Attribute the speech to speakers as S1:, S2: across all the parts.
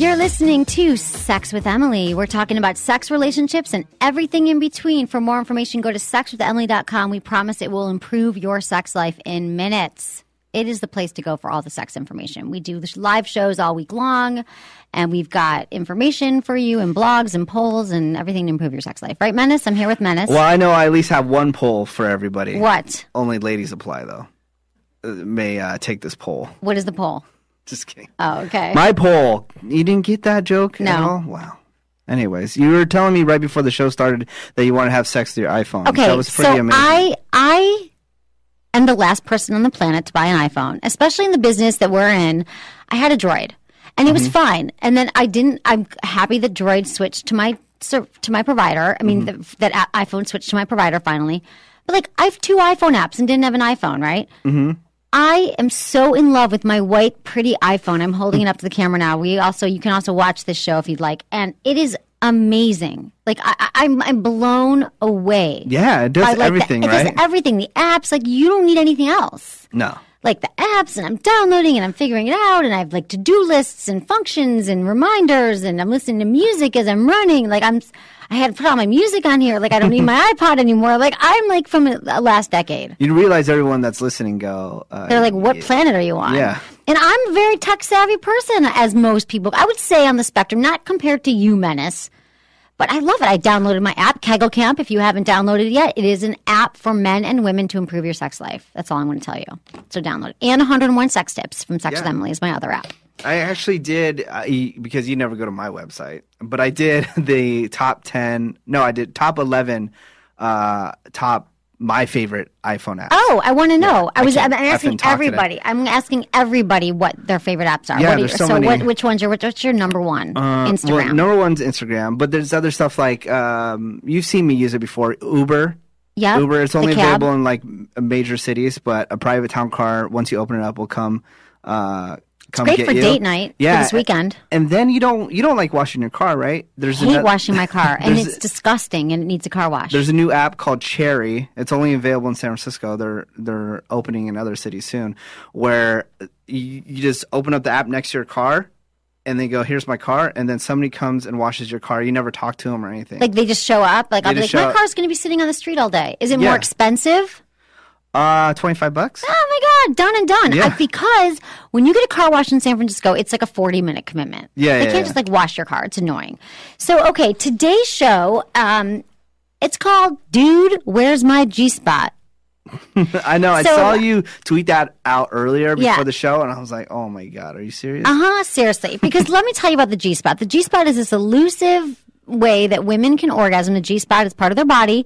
S1: You're listening to Sex with Emily. We're talking about sex relationships and everything in between. For more information, go to sexwithemily.com. We promise it will improve your sex life in minutes. It is the place to go for all the sex information. We do live shows all week long, and we've got information for you and blogs and polls and everything to improve your sex life. Right, Menace? I'm here with Menace.
S2: Well, I know I at least have one poll for everybody.
S1: What?
S2: Only ladies apply, though. Uh, may uh, take this poll.
S1: What is the poll?
S2: Just kidding.
S1: Oh, okay.
S2: My poll. You didn't get that joke?
S1: No.
S2: At all? Wow. Anyways, you were telling me right before the show started that you want to have sex with your iPhone.
S1: Okay,
S2: that was pretty
S1: so
S2: amazing.
S1: I I am the last person on the planet to buy an iPhone, especially in the business that we're in. I had a Droid, and it was
S2: Mm-hmm.
S1: fine. And then I didn't. I'm happy that Droid switched to my to my provider. I mean,
S2: Mm-hmm.
S1: that that iPhone switched to my provider finally. But like, I have two iPhone apps and didn't have an iPhone, right? Mm-hmm. I am so in love with my white, pretty iPhone. I'm holding it up to the camera now. We also, you can also watch this show if you'd like, and it is amazing. Like I, I, I'm, I'm blown away.
S2: yeah, it does
S1: like the-
S2: everything,
S1: it
S2: right?
S1: does everything. The apps, like you don't need anything else.
S2: no.
S1: Like the apps, and I'm downloading and I'm figuring it out, and I have like to do lists and functions and reminders, and I'm listening to music as I'm running. Like I'm, I had to put all my music on here. Like I don't need my iPod anymore. Like I'm like from the last decade.
S2: You realize everyone that's listening go. Uh,
S1: They're like, "What planet are you on?"
S2: Yeah.
S1: And I'm a very tech savvy person, as most people. I would say on the spectrum, not compared to you, Menace. But I love it. I downloaded my app, Kegel Camp. If you haven't downloaded it yet, it is an app for men and women to improve your sex life. That's all I'm going to tell you. So download it. And 101 Sex Tips from Sex with Emily is my other app.
S2: I actually did uh, because you never go to my website, but I did the top ten. No, I did top eleven. Uh, top my favorite iPhone app.
S1: Oh, I want to know. I
S2: I
S1: was.
S2: can't
S1: I'm asking
S2: talk today.
S1: everybody. I'm asking everybody what their favorite apps are.
S2: Yeah,
S1: what are
S2: there's
S1: your-
S2: so
S1: so
S2: many.
S1: what, which one's your what's your number one?
S2: Uh,
S1: Instagram.
S2: Well, number one's Instagram, but there's other stuff like um, you've seen me use it before. Uber.
S1: yeah.
S2: Uber. It's only available in like major cities, but a private town car once you open it up will come. Uh, come
S1: Great
S2: get
S1: for
S2: you.
S1: date night.
S2: Yeah,
S1: For this weekend.
S2: And then you don't you don't like washing your car, right? There's
S1: hate
S2: ano-
S1: washing my car, and it's disgusting, and it needs a car wash.
S2: There's a new app called Cherry. It's only available in San Francisco. They're they're opening in other cities soon, where you, you just open up the app next to your car, and they go, "Here's my car," and then somebody comes and washes your car. You never talk to them or anything.
S1: Like they just show up. Like
S2: They
S1: I'll be like, my
S2: up.
S1: car's going to be sitting on the street all day. Is it more expensive?
S2: Uh, twenty five bucks.
S1: Oh my god, done and done.
S2: Yeah.
S1: Uh, because when you get a car wash in San Francisco, it's like a forty minute commitment.
S2: Yeah,
S1: they
S2: yeah,
S1: can't
S2: yeah.
S1: just like wash your car. It's annoying. So okay, today's show, um, it's called "Dude, Where's My G Spot."
S2: I know. I saw you tweet that out earlier before
S1: Yeah.
S2: the show, and I was like, "Oh my god, are you serious?"
S1: Uh huh. Seriously, because let me tell you about the G spot. The G spot is this elusive way that women can orgasm. The G spot is part of their body.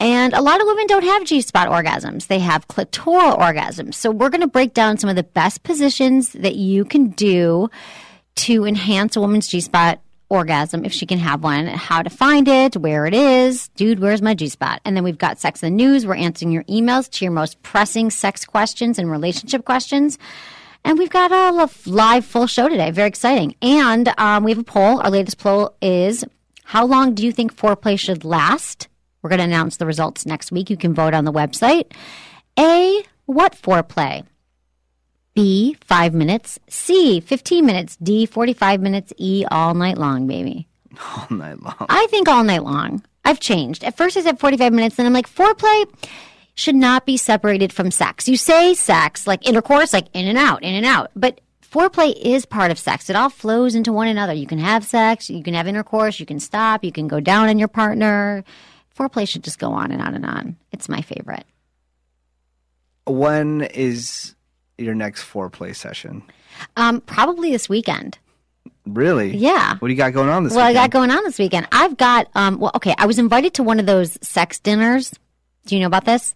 S1: And a lot of women don't have G spot orgasms. They have clitoral orgasms. So we're going to break down some of the best positions that you can do to enhance a woman's G spot orgasm if she can have one, how to find it, where it is. Dude, where's my G spot? And then we've got sex in the news. We're answering your emails to your most pressing sex questions and relationship questions. And we've got a live full show today. Very exciting. And um, we have a poll. Our latest poll is How long do you think foreplay should last? We're going to announce the results next week. You can vote on the website. A. What foreplay? B. Five minutes. C. 15 minutes. D. 45 minutes. E. All night long, baby.
S2: All night long.
S1: I think all night long. I've changed. At first I said 45 minutes, then I'm like, foreplay should not be separated from sex. You say sex, like intercourse, like in and out, in and out. But foreplay is part of sex. It all flows into one another. You can have sex, you can have intercourse, you can stop, you can go down on your partner. Foreplay should just go on and on and on. It's my favorite.
S2: When is your next foreplay session?
S1: Um, probably this weekend.
S2: Really?
S1: Yeah.
S2: What do you got going on this weekend?
S1: Well, I got going on this weekend. I've got um well okay, I was invited to one of those sex dinners Do you know about this?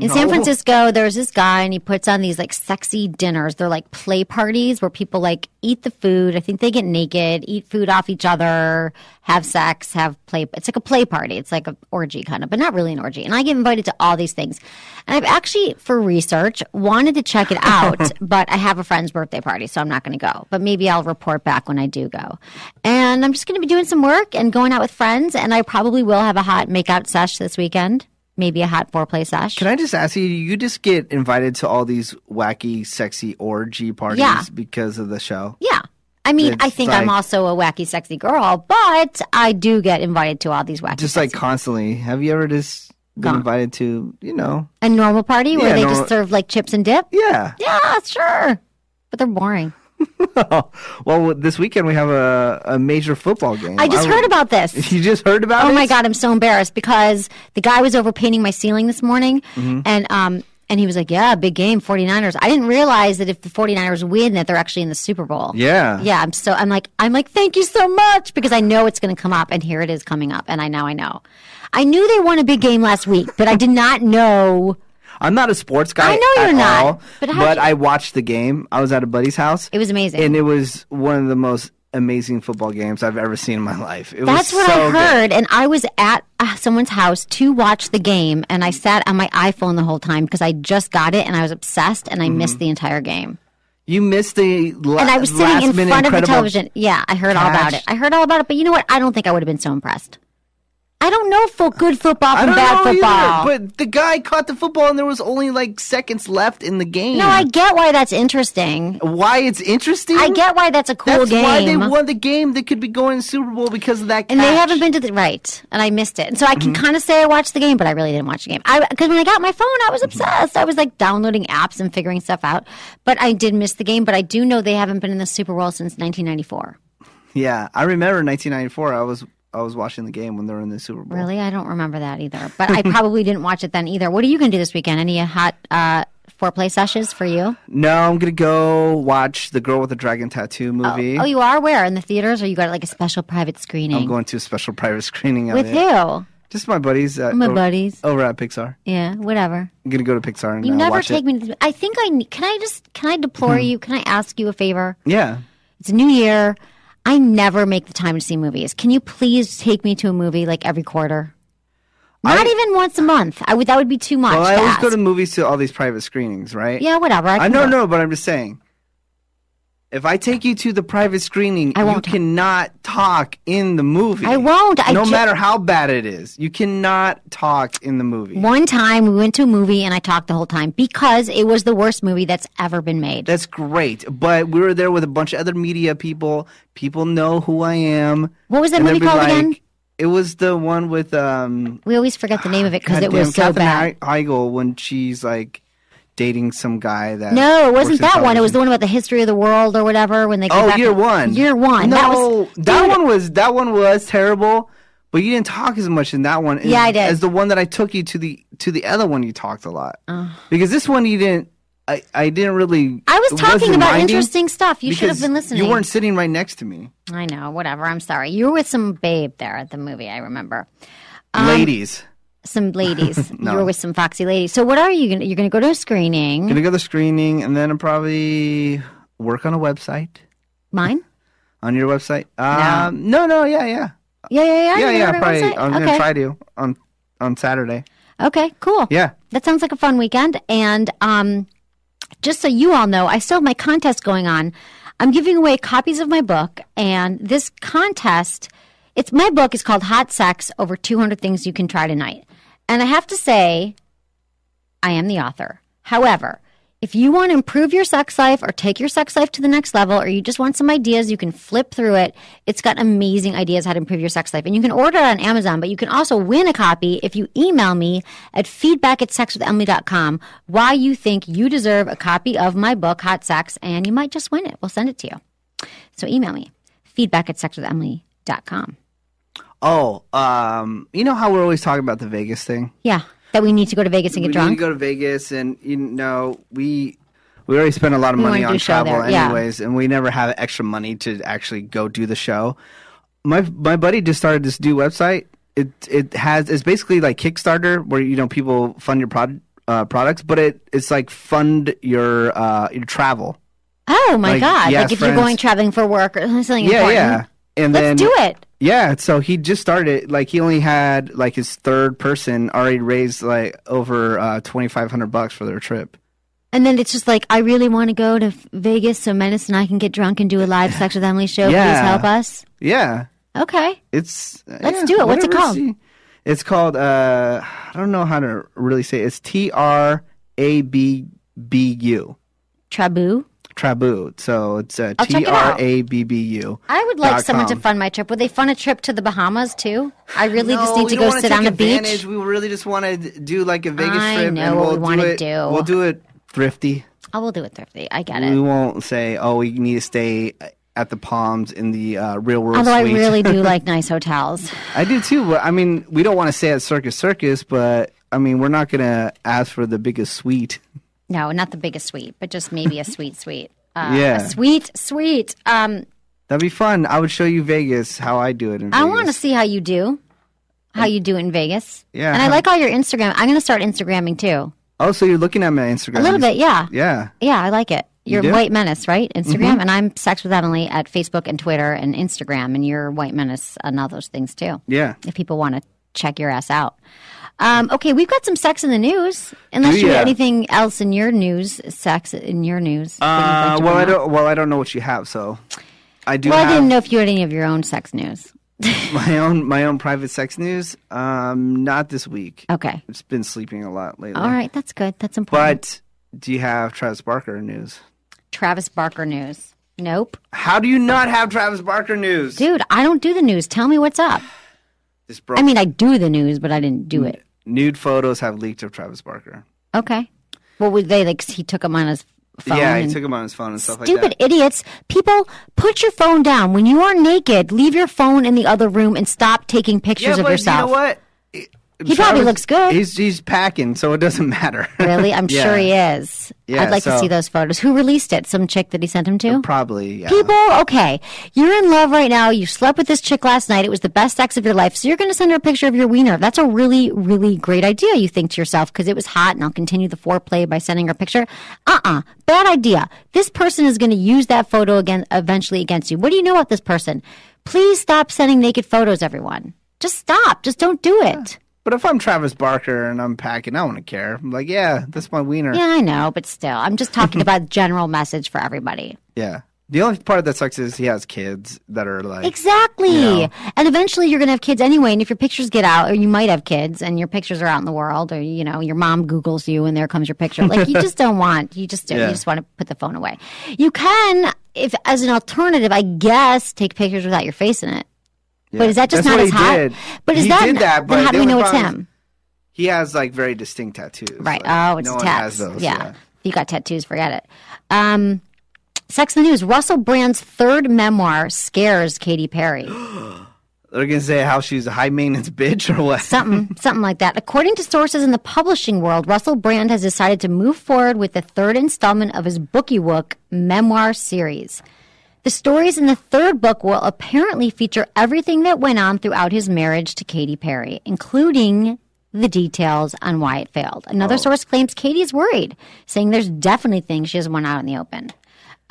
S1: In San Francisco, there's this guy and he puts on these like sexy dinners. They're like play parties where people like eat the food. I think they get naked, eat food off each other, have sex, have play. It's like a play party. It's like an orgy kind of, but not really an orgy. And I get invited to all these things. And I've actually, for research, wanted to check it out, but I have a friend's birthday party, so I'm not going to go. But maybe I'll report back when I do go. And I'm just going to be doing some work and going out with friends. And I probably will have a hot makeout sesh this weekend. Maybe a hot foreplay sesh.
S2: Can I just ask you? Do you just get invited to all these wacky, sexy orgy parties
S1: Yeah.
S2: because of the show.
S1: Yeah. I mean, I
S2: It's
S1: think I'm
S2: like-
S1: also a wacky, sexy girl, but I do get invited to all these wacky,
S2: Just like
S1: sexy-
S2: constantly. Have you ever just been
S1: Gone.
S2: invited to? You know?
S1: a normal party where
S2: Yeah,
S1: they
S2: normal-
S1: just serve like chips and dip.
S2: Yeah.
S1: Yeah, sure, but they're boring.
S2: well, this weekend we have a, a major football game.
S1: I just heard about this.
S2: You just heard about it?
S1: Oh my god, I'm so embarrassed because the guy was over painting my ceiling this morning,
S2: Mm-hmm.
S1: and um, and he was like, "Yeah, big game, 49ers." I didn't realize that if the 49ers win, that they're actually in the Super Bowl.
S2: Yeah.
S1: Yeah, I'm so I'm like I'm like thank you so much because I know it's going to come up and here it is coming up and I now I know. I knew they won a big game last week, but I did not know
S2: I'm not a sports guy.
S1: I know you're
S2: at
S1: not,
S2: all,
S1: but
S2: but, I watched the game. I was at a buddy's house.
S1: it was amazing.
S2: and it was one of the most amazing football games I've ever seen in my life. It
S1: That's what
S2: so
S1: I
S2: good.
S1: heard, and I was at uh, someone's house to watch the game, and I sat on my iPhone the whole time because I just got it and I was obsessed, and I
S2: Mm-hmm.
S1: missed the entire game.
S2: You missed the la-
S1: And I was sitting in front of the television. Yeah, I heard all about it. I heard all about it, but you know what? I don't think I would have been so impressed. I don't know full good football from bad football.
S2: either, but the guy caught the football and there was only like seconds left in the game.
S1: no, I get why that's interesting.
S2: why it's interesting.
S1: I get why that's a cool
S2: That's
S1: game.
S2: why they won the game. They could be going to Super Bowl because of that.
S1: and they haven't been to the right, and I missed it. And so I can
S2: Mm-hmm.
S1: kind of say I watched the game, but I really didn't watch the game. I because when I got my phone, I was obsessed. I was like downloading apps and figuring stuff out. But I did miss the game. But I do know they haven't been in the Super Bowl since 1994.
S2: Yeah, I remember 1994. I was I was watching the game when they were in the Super Bowl.
S1: Really, I don't remember that either. But I probably didn't watch it then either. What are you going to do this weekend? Any hot uh, foreplay sessions for you?
S2: No, I'm gonna go watch the Girl with the Dragon Tattoo movie.
S1: Oh, you are where in the theaters, or you got like a special private screening
S2: I'm going to a special private screening
S1: with
S2: it.
S1: who?
S2: Just my buddies. At,
S1: My
S2: over,
S1: buddies.
S2: over at Pixar.
S1: Yeah, whatever.
S2: I'm gonna go to Pixar and
S1: You
S2: uh,
S1: never take
S2: it.
S1: me. To, I think I can. I just can I deplore
S2: Hmm.
S1: you? Can I ask you a favor?
S2: Yeah,
S1: It's a new year. I never make the time to see movies. Can you please take me to a movie like every quarter? Not
S2: I-
S1: even once a month. I would. That would be too much.
S2: well, I always
S1: ask.
S2: go to movies to all these private screenings, right?
S1: yeah, whatever. I,
S2: I
S1: go.
S2: no, but I'm just saying. If I take you to the private screening,
S1: I
S2: you
S1: won't
S2: cannot talk in the movie.
S1: I won't. I
S2: no
S1: ju-
S2: matter how bad it is, you cannot talk in the movie.
S1: One time we went to a movie and I talked the whole time because it was the worst movie that's ever been made.
S2: That's great, but we were there with a bunch of other media people. People know who I am.
S1: What was that
S2: and they'd
S1: movie
S2: be
S1: called
S2: like-
S1: again?
S2: It was the one with um.
S1: We always forget the name of it because it
S2: goddamn
S1: was so
S2: Katherine
S1: bad.
S2: He- Heigl when she's like dating some guy that.
S1: No, it wasn't that one. It was the one about the history of the world or whatever. When they go
S2: Oh, year one.
S1: Year one.
S2: No,
S1: that was
S2: that
S1: dude,
S2: one was that one was terrible. But you didn't talk as much in that one. as-
S1: Yeah, I did.
S2: As the one that I took you to the to the other one, you talked a lot. Because this one you didn't. I, I didn't really.
S1: I was talking about interesting stuff. You should have been listening.
S2: You weren't sitting right next to me,
S1: I know. Whatever. I'm sorry. You were with some babe there at the movie. I remember. Um,
S2: ladies.
S1: Some ladies.
S2: No.
S1: You were with some foxy ladies. So what are you to? You're going to go to a screening.
S2: Gonna go to the screening and then I'll probably work on a website.
S1: Mine?
S2: On your website? Um, no, no, yeah, yeah,
S1: Yeah, yeah, yeah.
S2: yeah, yeah.
S1: gonna a
S2: Probably.
S1: website?
S2: I'm
S1: okay.
S2: gonna try to on on Saturday.
S1: Okay, cool.
S2: Yeah.
S1: That sounds like a fun weekend. And um, just so you all know, I still have my contest going on. I'm giving away copies of my book, and this contest, it's my book is called Hot Sex: Over 200 Things You Can Try Tonight. And I have to say, I am the author. However, if you want to improve your sex life or take your sex life to the next level, or you just want some ideas, you can flip through it. It's got amazing ideas how to improve your sex life. And you can order it on Amazon, but you can also win a copy if you email me at feedback at sexwithemily.com why you think you deserve a copy of my book, Hot Sex, and you might just win it. We'll send it to you. So email me, feedback at sexwithemily.com.
S2: Oh, um, you know how we're always talking about the Vegas thing?
S1: Yeah, that we need to go to Vegas and get
S2: we
S1: drunk.
S2: need to go to Vegas, and you know we we already spend a lot of
S1: We
S2: money on travel,
S1: yeah.
S2: anyways, and we never have extra money to actually go do the show. My my buddy just started this new website, it it has it's basically like Kickstarter where you know people fund your prod, uh, products, but it it's like fund your uh, your travel.
S1: Oh my
S2: Like,
S1: god!
S2: yes,
S1: like if you're going traveling for work or something
S2: Yeah,
S1: important.
S2: yeah. And
S1: Let's
S2: then
S1: do it.
S2: Yeah, so he just started. Like he only had like his third person already raised like over uh, twenty five hundred bucks for their trip.
S1: And then it's just like, I really want to go to Vegas so Menace and I can get drunk and do a live Sex with Emily show. Please help us.
S2: Yeah,
S1: Okay.
S2: it's
S1: Let's
S2: yeah,
S1: do it. What's it called?
S2: she- It's called. uh I don't know how to really say. It. It's T R A B B U.
S1: Trabbu.
S2: Trabbu. So it's uh, T R. A B B U.
S1: I would like someone to fund my trip. Would they fund a trip to the Bahamas too? I really just need to go sit on the
S2: advantage.
S1: beach.
S2: We really just want to do like a Vegas
S1: I
S2: trip,
S1: know
S2: and we'll
S1: we wanna
S2: do it.
S1: do.
S2: We'll do it thrifty.
S1: I will do it thrifty. I get it.
S2: We won't say, "Oh, we need to stay at the Palms in the uh, real world."
S1: Although I really do like nice hotels.
S2: I do too. But I mean, we don't want to stay at Circus Circus, but I mean, we're not gonna ask for the biggest suite.
S1: No, not the biggest suite, but just maybe a sweet suite. Uh,
S2: Yeah.
S1: A sweet suite. Um,
S2: That'd be fun. I would show you Vegas how I do it in
S1: I want to see how you do. How you do in Vegas.
S2: Yeah.
S1: And I like all your Instagram. I'm going to start Instagramming too.
S2: Oh, so you're looking at my Instagram?
S1: A little bit, yeah.
S2: Yeah.
S1: Yeah, I like it. You're?
S2: Mm-hmm.
S1: White Menace, right? Instagram. And I'm Sex with Emily at Facebook and Twitter and Instagram. And you're White Menace on all those things too.
S2: Yeah.
S1: If people want to check your ass out. Um, okay, we've got some sex in the news. Unless
S2: Do
S1: you have anything else in your news, sex in your news.
S2: Uh, well, I don't. Well, I don't know what you have, so I do
S1: Well, I didn't know if you had any of your own sex news.
S2: my own my own private sex news. Um, not this week.
S1: Okay.
S2: It's been sleeping a lot lately.
S1: All right, that's good. That's important.
S2: But do you have Travis Barker news?
S1: Travis Barker news. Nope.
S2: How do you not have Travis Barker news?
S1: Dude, I don't do the news. Tell me what's up.
S2: This.
S1: I mean, I do the news, but I didn't do it.
S2: nude photos have leaked of Travis Barker.
S1: Okay. Well, would they like? He took them on his phone.
S2: yeah, he
S1: and-
S2: took him on his phone and stuff
S1: Stupid
S2: like that.
S1: Stupid idiots. People, put your phone down. When you are naked, leave your phone in the other room and stop taking pictures
S2: Yeah,
S1: of
S2: but
S1: yourself.
S2: you know what?
S1: He probably looks good.
S2: He's he's packing, so it doesn't matter.
S1: Really? I'm
S2: Yeah.
S1: sure he is.
S2: Yeah,
S1: I'd like to see those photos. Who released it? Some chick that he sent him to?
S2: Probably. Yeah.
S1: People, okay. You're in love right now. You slept with this chick last night. It was the best sex of your life. So you're going to send her a picture of your wiener. That's a really, really great idea, you think to yourself, because it was hot and I'll continue the foreplay by sending her a picture. Uh uh Bad idea. This person is going to use that photo again, eventually against you. What do you know about this person? Please stop sending naked photos, everyone. Just stop. Just don't do it.
S2: But if I'm Travis Barker and I'm packing, I don't want to care. I'm like, yeah, that's my wiener.
S1: Yeah, I know, but still, I'm just talking about general message for everybody.
S2: Yeah. The only part that sucks is he has kids that are like,
S1: Exactly.
S2: You know.
S1: And eventually you're going to have kids anyway. And if your pictures get out, or you might have kids and your pictures are out in the world, or, you know, your mom Googles you and there comes your picture. Like, you just don't want, you just, do,
S2: yeah.
S1: you just want to put the phone away. You can, if, as an alternative, I guess, take pictures without your face in it.
S2: Yeah.
S1: But is that just
S2: That's
S1: not
S2: he
S1: hot?
S2: did.
S1: But is
S2: He
S1: that,
S2: did that, but
S1: then how do we know it's him?
S2: He has like very distinct tattoos.
S1: Right.
S2: Like,
S1: oh, it's
S2: no has those.
S1: yeah. If you got tattoos, forget it. Um, Sex in the News. Russell Brand's third memoir scares Katy Perry.
S2: They're gonna say how she's a high maintenance bitch or what?
S1: something, something like that. According to sources in the publishing world, Russell Brand has decided to move forward with the third installment of his Booky Wook memoir series. The stories in the third book will apparently feature everything that went on throughout his marriage to Katy Perry, including the details on why it failed. Another source claims Katy is worried, saying there's definitely things she hasn't want out in the open.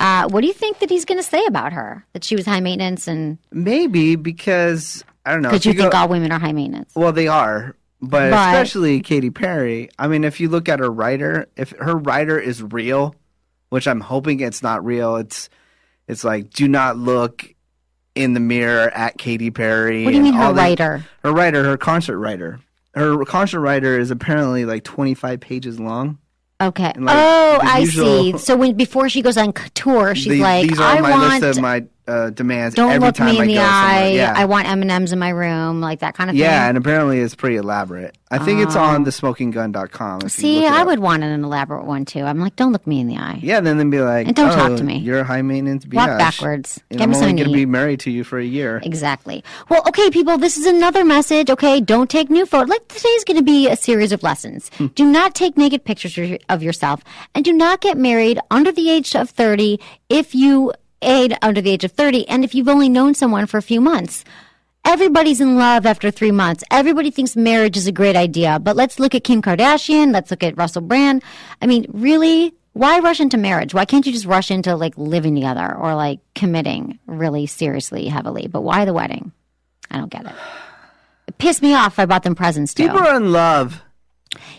S1: Uh, what do you think that he's going to say about her? That she was high maintenance and
S2: Maybe because I don't know.
S1: because
S2: if
S1: you think
S2: go-
S1: all women are high maintenance?
S2: Well, they are, but,
S1: But-
S2: especially Katy Perry. I mean, if you look at her rider, if her rider is real, which I'm hoping it's not real, it's it's like do not look in the mirror at Katy Perry.
S1: What do you mean her
S2: the-
S1: rider?
S2: Her rider, her concert rider. Her concert writer is apparently like 25 pages long.
S1: Okay.
S2: Like,
S1: oh, I
S2: usual-
S1: see. So when before she goes on tour, she's
S2: The-
S1: like,
S2: these are
S1: "I
S2: my
S1: want
S2: list of my uh, demands
S1: don't
S2: every
S1: look
S2: time
S1: me in
S2: I
S1: the
S2: go somewhere.
S1: eye.
S2: Yeah.
S1: I want M and M's in my room, like that kind of thing.
S2: yeah,
S1: thing."
S2: and apparently it's pretty elaborate. I think it's on thesmokinggun.com. if you
S1: see,
S2: look it
S1: I
S2: up.
S1: would want an elaborate one too. I'm like, "Don't look me in the eye.
S2: Yeah, then then be like,
S1: And don't talk
S2: "Oh,
S1: to me.
S2: You're a high maintenance biatch.
S1: Walk backwards.
S2: And
S1: Get
S2: I'm
S1: me
S2: only
S1: something
S2: going
S1: to
S2: be
S1: eat."
S2: married to you for a year.
S1: Exactly. Well, okay, people, this is another message. Okay, don't take new photos. Like today's going to be a series of lessons.
S2: Hmm.
S1: do not take naked pictures of your- of yourself, and do not get married under the age of thirty if you aid under the age of thirty, and if you've only known someone for a few months. Everybody's in love after three months. Everybody thinks marriage is a great idea. But let's look at Kim Kardashian. Let's look at Russell Brand. I mean, really? Why rush into marriage? Why can't you just rush into like living together or like committing really seriously, heavily? But why the wedding? I don't get it. It pissed me off. I bought them presents too.
S2: People are in love.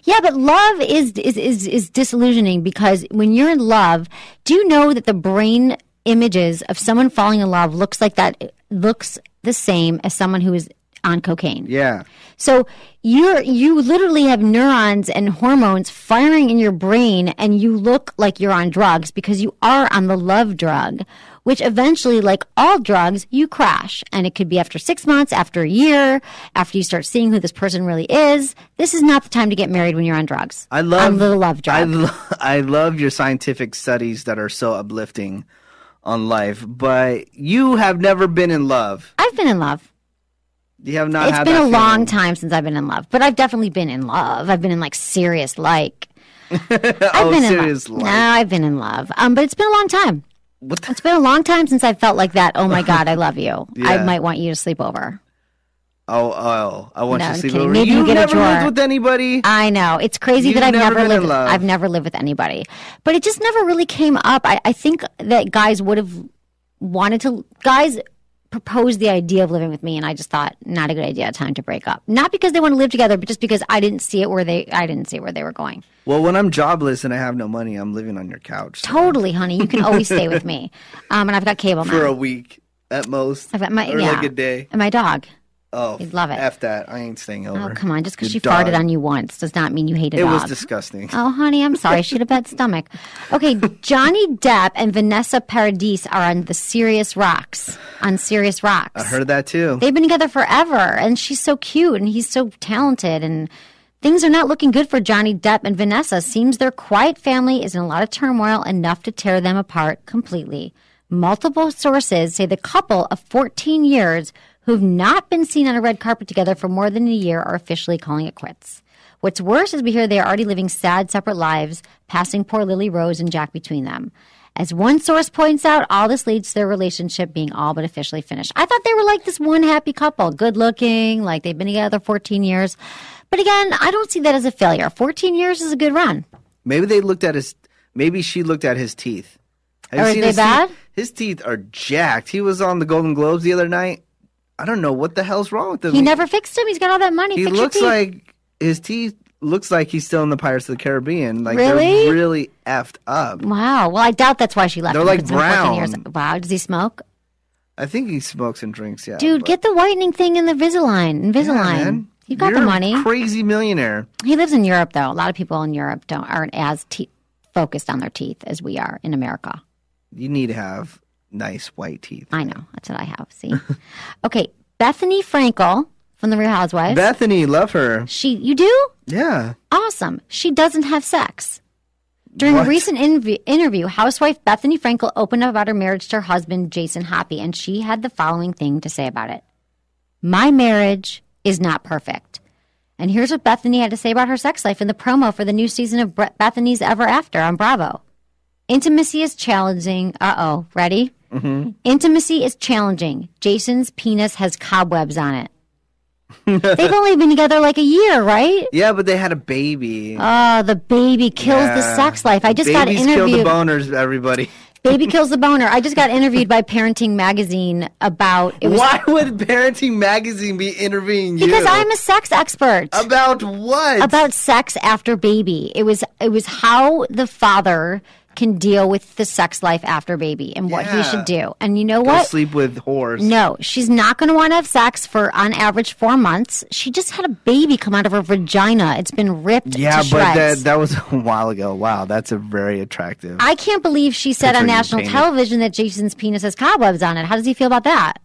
S1: Yeah, but love is, is is is disillusioning because when you're in love, do you know that the brain images of someone falling in love looks like that looks the same as someone who is on cocaine.
S2: Yeah.
S1: So you're you literally have neurons and hormones firing in your brain and you look like you're on drugs because you are on the love drug, which eventually like all drugs, you crash. And it could be after 6 months, after a year, after you start seeing who this person really is. This is not the time to get married when you're on drugs.
S2: I love
S1: on the love drug.
S2: I, lo- I love your scientific studies that are so uplifting on life, but you have never been in love.
S1: I've been in love.
S2: You have not.
S1: It's been a long time since I've been in love, but I've definitely been in love. I've been in like serious like. I've
S2: oh,
S1: been
S2: serious
S1: in love.
S2: life.
S1: No, I've been in love. Um, but it's been a long time. It's been a long time since I felt like that. Oh my God, I love you. I might want you to sleep over.
S2: Oh, oh, I want
S1: No,
S2: you to
S1: I'm
S2: sleep
S1: kidding. Maybe
S2: you
S1: you get a
S2: never
S1: drawer.
S2: lived with anybody.
S1: I know it's crazy
S2: You've
S1: that I've
S2: never
S1: never, lived.
S2: love.
S1: I've never lived with anybody, but it just never really came up. I, I think that guys would have wanted to. Guys proposed the idea of living with me, and I just thought not a good idea. Time to break up. Not because they want to live together, but just because I didn't see it where they. I didn't see where they were going.
S2: Well, when I'm jobless and I have no money, I'm living on your couch so-
S1: Totally, honey. You can always stay with me. Um, and I've got cable
S2: for
S1: now.
S2: a week at most,
S1: I've got my
S2: or
S1: yeah,
S2: like a day.
S1: and my dog.
S2: Oh,
S1: You'd love it.
S2: F that. I ain't staying oh, over.
S1: Oh, come on. Just because she farted on you once does not mean you hate a
S2: It
S1: dog.
S2: was disgusting.
S1: Oh, honey, I'm sorry. She had a bad stomach. Okay, Johnny Depp and Vanessa Paradis are on the Serious Rocks. On Serious Rocks.
S2: I heard that too.
S1: They've been together forever, and she's so cute, and he's so talented, and things are not looking good for Johnny Depp and Vanessa. Seems their quiet family is in a lot of turmoil, enough to tear them apart completely. Multiple sources say the couple of 14 years who've not been seen on a red carpet together for more than a year are officially calling it quits. What's worse is we hear they are already living sad, separate lives, passing poor Lily Rose and Jack between them. As one source points out, all this leads to their relationship being all but officially finished. I thought they were like this one happy couple, good looking, like they've been together 14 years. But again, I don't see that as a failure. 14 years is a good run.
S2: Maybe they looked at his. Maybe she looked at his teeth. Have you
S1: Are
S2: seen
S1: they
S2: his
S1: bad?
S2: Teeth? His teeth are jacked. He was on the Golden Globes the other night. I don't know what the hell's wrong with him.
S1: He never fixed him. He's got all that money.
S2: He
S1: Fix your
S2: looks
S1: teeth.
S2: like his teeth looks like he's still in the Pirates of the Caribbean. Like
S1: Really?
S2: they're really effed up.
S1: Wow. Well, I doubt that's why she left.
S2: They're
S1: him,
S2: like
S1: it's been 14 years.
S2: brown.
S1: Wow. Does he smoke?
S2: I think he smokes and drinks. Yeah,
S1: Dude,
S2: but-
S1: get the whitening thing in the Invisalign.
S2: Yeah,
S1: Invisalign.
S2: man.
S1: you got
S2: You're
S1: the
S2: a
S1: money.
S2: Crazy millionaire.
S1: He lives in Europe, though. A lot of people in Europe don't aren't as te- focused on their teeth as we are in America.
S2: You need to have nice white teeth.
S1: I know. That's what I have. See. okay, Bethenny Frankel from the Real Housewives.
S2: Bethenny, love her.
S1: she, you do
S2: Yeah.
S1: awesome. She doesn't have sex. During
S2: What?
S1: a recent inv- interview, housewife Bethenny Frankel opened up about her marriage to her husband, Jason Hoppy, and she had the following thing to say about it My marriage is not perfect. And here's what Bethenny had to say about her sex life in the promo for the new season of Bethenny's Ever After on Bravo. Intimacy is challenging. Uh oh, ready?
S2: Mm-hmm.
S1: Intimacy is challenging. Jason's penis has cobwebs on it. They've only been together like a year, right?
S2: Yeah, but they had a baby.
S1: Oh, the baby kills the sex life. I just
S2: Babies
S1: got
S2: kill the
S1: interviewed.
S2: boners, everybody.
S1: baby kills the boner. I just got interviewed by Parenting Magazine about it was
S2: Why would Parenting Magazine be interviewing you?
S1: because I'm a sex expert
S2: About what?
S1: about sex after baby. It was it was how the father can deal with the sex life after baby and what he
S2: Yeah.
S1: should do. And you know
S2: Go
S1: what?
S2: sleep with whores.
S1: No, she's not going to want to have sex for on average four months. She just had a baby come out of her vagina. It's been ripped
S2: Yeah,
S1: to
S2: but that
S1: shreds.
S2: that was a while ago. Wow, that's a very attractive.
S1: I can't believe she said on
S2: Picture you
S1: national
S2: painted.
S1: television that Jason's penis has cobwebs on it. How does he feel about that?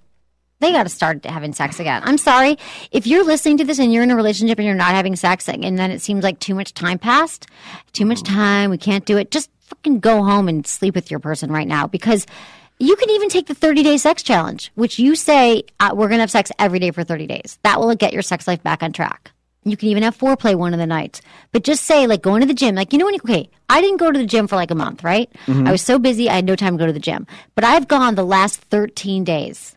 S1: They got to start having sex again. I'm sorry. If you're listening to this and you're in a relationship and you're not having sex and then it seems like too much time passed, too much mm-hmm. time, we can't do it, just fucking go home and sleep with your person right now because you can even take the 30 day sex challenge, which you say, uh, we're going to have sex every day for 30 days. That will get your sex life back on track. You can even have foreplay one of the nights. But just say, like, going to the gym. Like, you know, when you, okay, I didn't go to the gym for like a month, right? I was so busy, I had no time to go to the gym. But I've gone the last 13 days.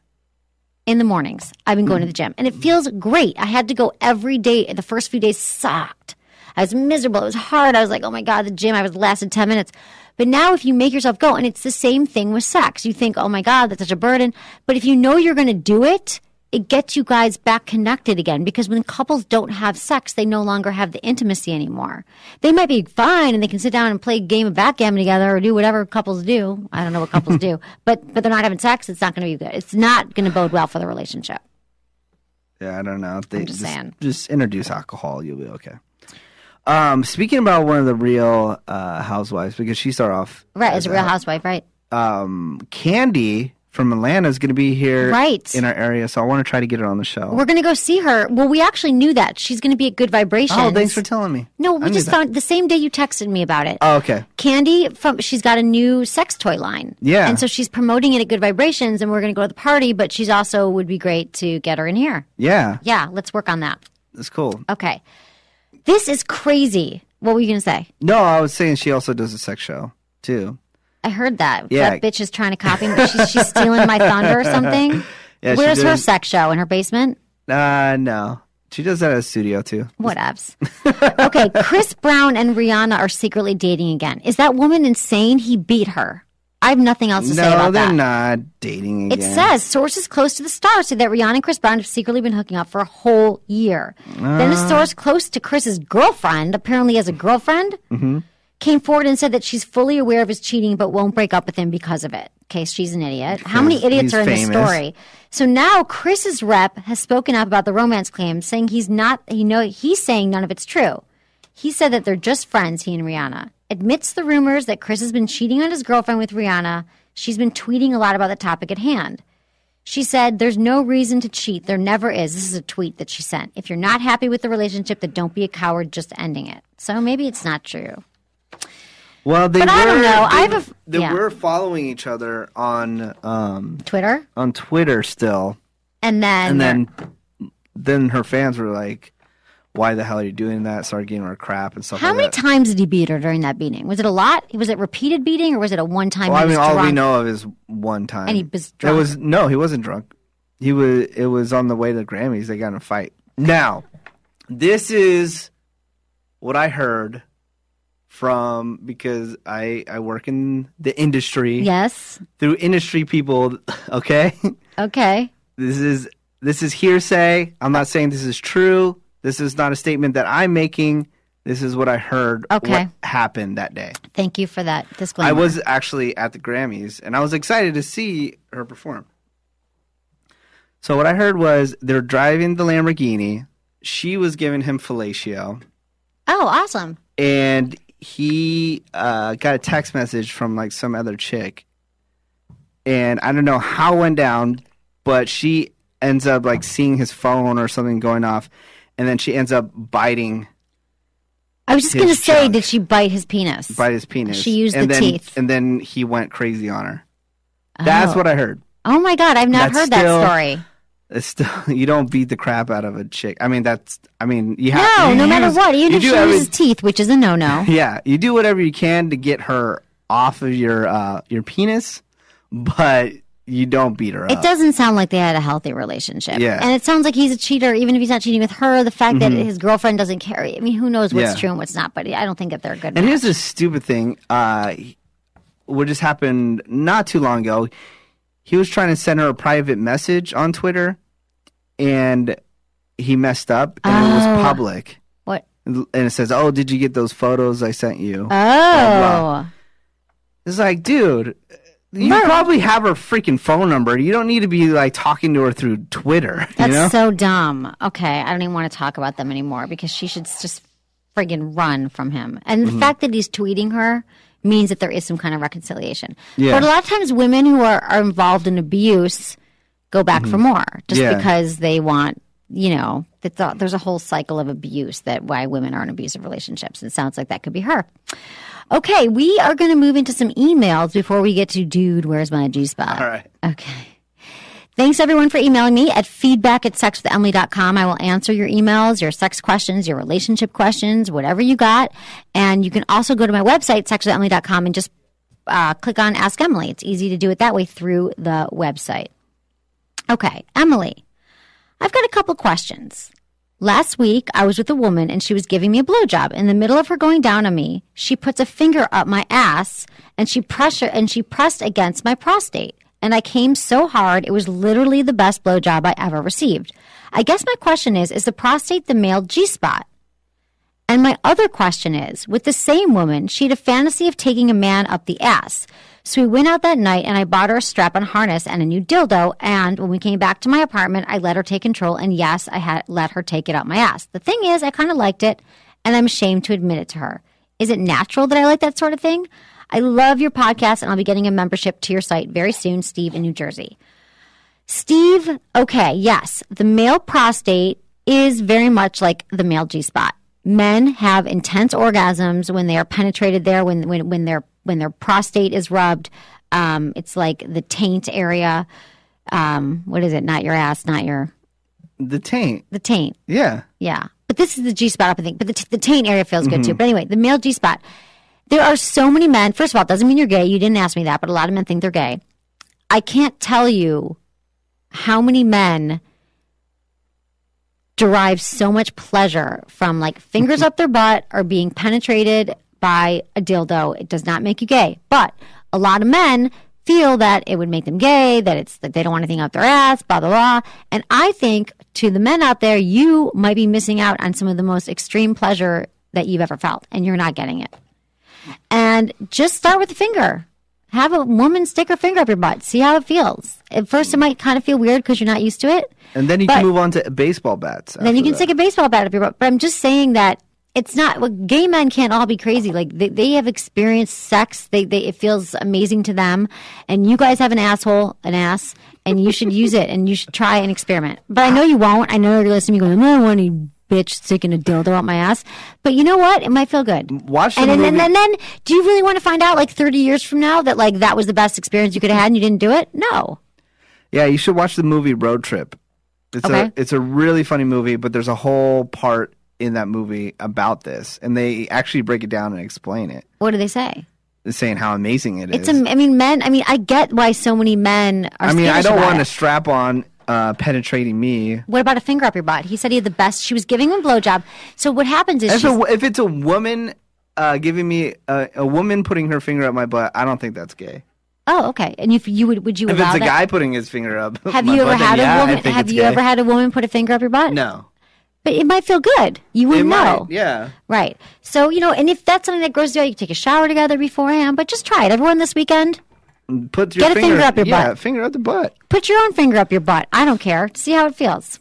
S1: in the mornings. I've been going to the gym and it feels great. I had to go every day. The first few days sucked. I was miserable. It was hard. I was like, oh my God, the gym, I was lasted 10 minutes. But now if you make yourself go, and it's the same thing with sex, you think, oh my God, that's such a burden. But if you know you're going to do it, it gets you guys back connected again because when couples don't have sex, they no longer have the intimacy anymore. They might be fine and they can sit down and play a game of backgammon together or do whatever couples do. I don't know what couples do, but but they're not having sex. It's not going to be good. It's not going to bode well for the relationship.
S2: Yeah, I don't know. They
S1: I'm just saying.
S2: Just introduce alcohol, you'll be okay. Um, speaking about one of the real uh, housewives, because she started off
S1: Right,
S2: as
S1: a real housewife, right?
S2: um, Kandi from Atlanta is going to be here
S1: Right.
S2: in our area, so I want to try to get her on the show.
S1: We're going to go see her. Well, we actually knew that she's going to be at Good Vibrations.
S2: oh, thanks for telling me.
S1: No, we just
S2: that.
S1: found the same day you texted me about it.
S2: Oh, okay.
S1: Kandi from she's got a new sex toy line.
S2: Yeah.
S1: And so she's promoting it at Good Vibrations and we're going to go to the party, but she's also would be great to get her in here.
S2: Yeah,
S1: Yeah, let's work on that.
S2: that's cool.
S1: Okay. This is crazy. What were you going to say?
S2: No, I was saying she also does a sex show too.
S1: I heard that.
S2: Yeah.
S1: That bitch is trying to copy me. She's, she's stealing my thunder or something.
S2: Yeah,
S1: Where's her sex show? In her basement?
S2: Uh, no, she does that at a studio too.
S1: What Whatevs. okay, Chris Brown and Rihanna are secretly dating again. Is that woman insane? He beat her. I have nothing else to say about that.
S2: No, they're not dating again.
S1: It says sources close to the star say that Rihanna and Chris Brown have secretly been hooking up for a whole year. then a
S2: Uh.
S1: source close to Chris's girlfriend, apparently as a girlfriend,
S2: Mm-hmm.
S1: came forward and said that she's fully aware of his cheating but won't break up with him because of it. Okay, she's an idiot. How many idiots are in this story? So now Chris's rep has spoken up about the romance claims, saying he's not. You know, he's saying none of it's true. He said that they're just friends, he and Rihanna. Admits the rumors that Chris has been cheating on his girlfriend with Rihanna. She's been tweeting a lot about the topic at hand. She said, There's no reason to cheat. There never is. This is a tweet that she sent. If you're not happy with the relationship, then don't be a coward, just ending it. So maybe it's not true.
S2: Well, they
S1: But
S2: were,
S1: I don't know.
S2: They,
S1: I have a
S2: they
S1: yeah.
S2: were following each other on um
S1: Twitter?
S2: on Twitter still,
S1: And then,
S2: and then then her fans were like, "Why the hell are you doing that?" Started giving her crap and stuff.
S1: how
S2: like
S1: many
S2: that.
S1: times did he beat her during that beating? Was it a lot? Was it repeated beating or was it a one time?
S2: Well, I mean, all we know of is one time,
S1: And he was
S2: It
S1: drunk.
S2: was no, he wasn't drunk. He was. It was on the way to the Grammys. They got in a fight. Now, this is what I heard from because I I work in the industry
S1: Yes.
S2: through industry people. Okay,
S1: Okay.
S2: this is this is hearsay. I'm not saying this is true. This is not a statement that I'm making. This is what I heard.
S1: Okay.
S2: What happened that day?
S1: Thank you for that disclaimer.
S2: I was actually at the Grammys and I was excited to see her perform. So what I heard was they're driving the Lamborghini. She was giving him fellatio,
S1: Oh, awesome.
S2: and he uh, got a text message from like some other chick, and I don't know how it went down, but she ends up like seeing his phone or something going off, and then she ends up biting
S1: I was just going to say, did she bite his penis?
S2: bite his penis.
S1: She used
S2: and
S1: the
S2: then,
S1: teeth.
S2: and then he went crazy on her. That's
S1: Oh.
S2: what I heard.
S1: Oh my God, I've not
S2: That's
S1: heard
S2: still-
S1: that story.
S2: It's still you don't beat the crap out of a chick. I mean that's I mean you have
S1: No,
S2: you
S1: no matter what, even if she
S2: every-
S1: uses teeth, which is a no-no.
S2: yeah you do whatever you can to get her off of your uh your penis, but you don't beat her up.
S1: It doesn't sound like they had a healthy relationship.
S2: Yeah. Mm-hmm.
S1: And it sounds like he's a cheater, even if he's not cheating with her. The fact that his girlfriend doesn't care. I mean, who knows what's
S2: Yeah.
S1: true and what's not, but I don't think that they're a good
S2: And
S1: match.
S2: here's the stupid thing. Uh, what just happened not too long ago. He was trying to send her a private message on Twitter, and he messed up, and it was
S1: Oh.
S2: public.
S1: What?
S2: And it says, "Oh, did you get those photos I sent you?"
S1: Oh.
S2: blah. It's like, dude, you probably have her freaking phone number. You don't need to be like talking to her through Twitter. You
S1: That's
S2: know?
S1: so dumb. Okay, I don't even want to talk about them anymore because she should just friggin' run from him. And
S2: Mm-hmm.
S1: the fact that he's tweeting her means that there is some kind of reconciliation.
S2: Yeah.
S1: But a lot of times women who are, are involved in abuse go back for more just
S2: Mm-hmm. Yeah.
S1: because they want, you know, that the, there's a whole cycle of abuse that why women are in abusive relationships. It sounds like that could be her. Okay, we are going to move into some emails before we get to dude, where's my G spot?
S2: All right.
S1: Okay. Thanks everyone for emailing me at feedback at sexwithemily.com. I will answer your emails, your sex questions, your relationship questions, whatever you got. And you can also go to my website, sexwithemily.com, and just uh, click on Ask Emily. It's easy to do it that way through the website. Okay, Emily, I've got a couple questions. Last week, I was with a woman and she was giving me a blowjob. In the middle of her going down on me, she puts a finger up my ass and she pressure and she pressed against my prostate. And I came so hard, it was literally the best blowjob I ever received. I guess my question is, is the prostate the male G spot? And my other question is, with the same woman, she had a fantasy of taking a man up the ass. So we went out that night and I bought her a strap on harness and a new dildo. And when we came back to my apartment, I let her take control. And yes, I had let her take it up my ass. The thing is, I kind of liked it and I'm ashamed to admit it to her. Is it natural that I like that sort of thing? I love your podcast and I'll be getting a membership to your site very soon, Steve in New Jersey. Steve, okay, yes, the male prostate is very much like the male G spot. Men have intense orgasms when they are penetrated there, when when when their when their prostate is rubbed. Um, it's like the taint area. Um, what is it? Not your ass, not your
S2: The taint.
S1: the taint.
S2: Yeah.
S1: Yeah. But this is the G spot up, I think. But the, t- the taint area feels good too. But anyway, the male G spot. There are so many men. First of all, it doesn't mean you're gay. You didn't ask me that, but a lot of men think they're gay. I can't tell you how many men derive so much pleasure from like fingers up their butt or being penetrated by a dildo. It does not make you gay. But a lot of men feel that it would make them gay, that it's that they don't want anything up their ass, blah blah blah. And I think to the men out there, you might be missing out on some of the most extreme pleasure that you've ever felt, and you're not getting it. And just start with the finger. Have a woman stick her finger up your butt. See how it feels. At first, it might kind of feel weird because you're not used to it.
S2: And then you
S1: But-
S2: can move on to baseball bats.
S1: Then you can
S2: that.
S1: stick a baseball bat up your butt. But I'm just saying that it's not. Well, gay men can't all be crazy. Like they, they have experienced sex. They, they it feels amazing to them. And you guys have an asshole, an ass, and you should use it and you should try and experiment. But I know you won't. I know you're listening. You're going, I don't want any bitch sticking a dildo up my ass. But you know what? It might feel good.
S2: Watch the
S1: and, and,
S2: movie.
S1: and then, do you really want to find out like 30 years from now that like that was the best experience you could have had and you didn't do it? No.
S2: Yeah, you should watch the movie Road Trip. It's
S1: Okay.
S2: a it's a really funny movie, but there's a whole part in that movie about this, and they actually break it down and explain it,
S1: What do they say?
S2: saying how amazing it is.
S1: It's, am- I mean, men, I mean, I get why so many men are
S2: I mean, I don't want
S1: it.
S2: a strap on uh, penetrating me.
S1: What about a finger up your butt? He said he had the best. She was giving him a blowjob. So what happens is
S2: If, a, if it's a woman uh, giving me a, a woman putting her finger up my butt, I don't think that's gay.
S1: oh, okay. And if you would, would you
S2: If it's a
S1: that?
S2: guy putting his finger up,
S1: have you ever
S2: butt,
S1: had
S2: yeah,
S1: woman? Have you
S2: gay.
S1: ever had a woman put a finger up your butt?
S2: No,
S1: But it might feel good. You wouldn't know.
S2: Yeah,
S1: Right. So you know, and if that's something that grows you, out, you can take a shower together beforehand. But just try it. Everyone this weekend,
S2: put your
S1: Get a finger up your
S2: yeah,
S1: butt.
S2: finger up the butt.
S1: put your own finger up your butt. I don't care. See how it feels.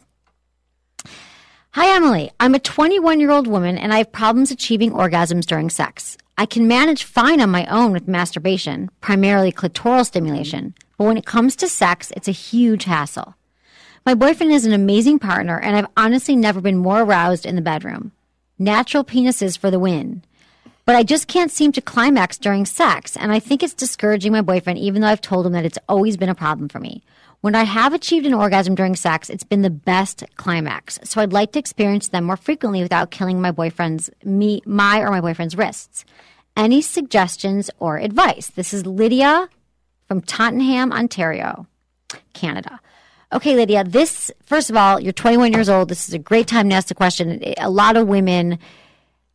S1: Hi, Emily. I'm a 21 year old woman and I have problems achieving orgasms during sex. I can manage fine on my own with masturbation, primarily clitoral stimulation, but when it comes to sex, it's a huge hassle. My boyfriend is an amazing partner and I've honestly never been more aroused in the bedroom. Natural penises for the win. But I just can't seem to climax during sex, and I think it's discouraging my boyfriend, even though I've told him that it's always been a problem for me. When I have achieved an orgasm during sex, it's been the best climax. So I'd like to experience them more frequently without killing my boyfriend's me my or my boyfriend's wrists. Any suggestions or advice? This is Lydia from Tottenham, Ontario, Canada. Okay, Lydia, this, first of all, you're 21 years old. This is a great time to ask the question. A lot of women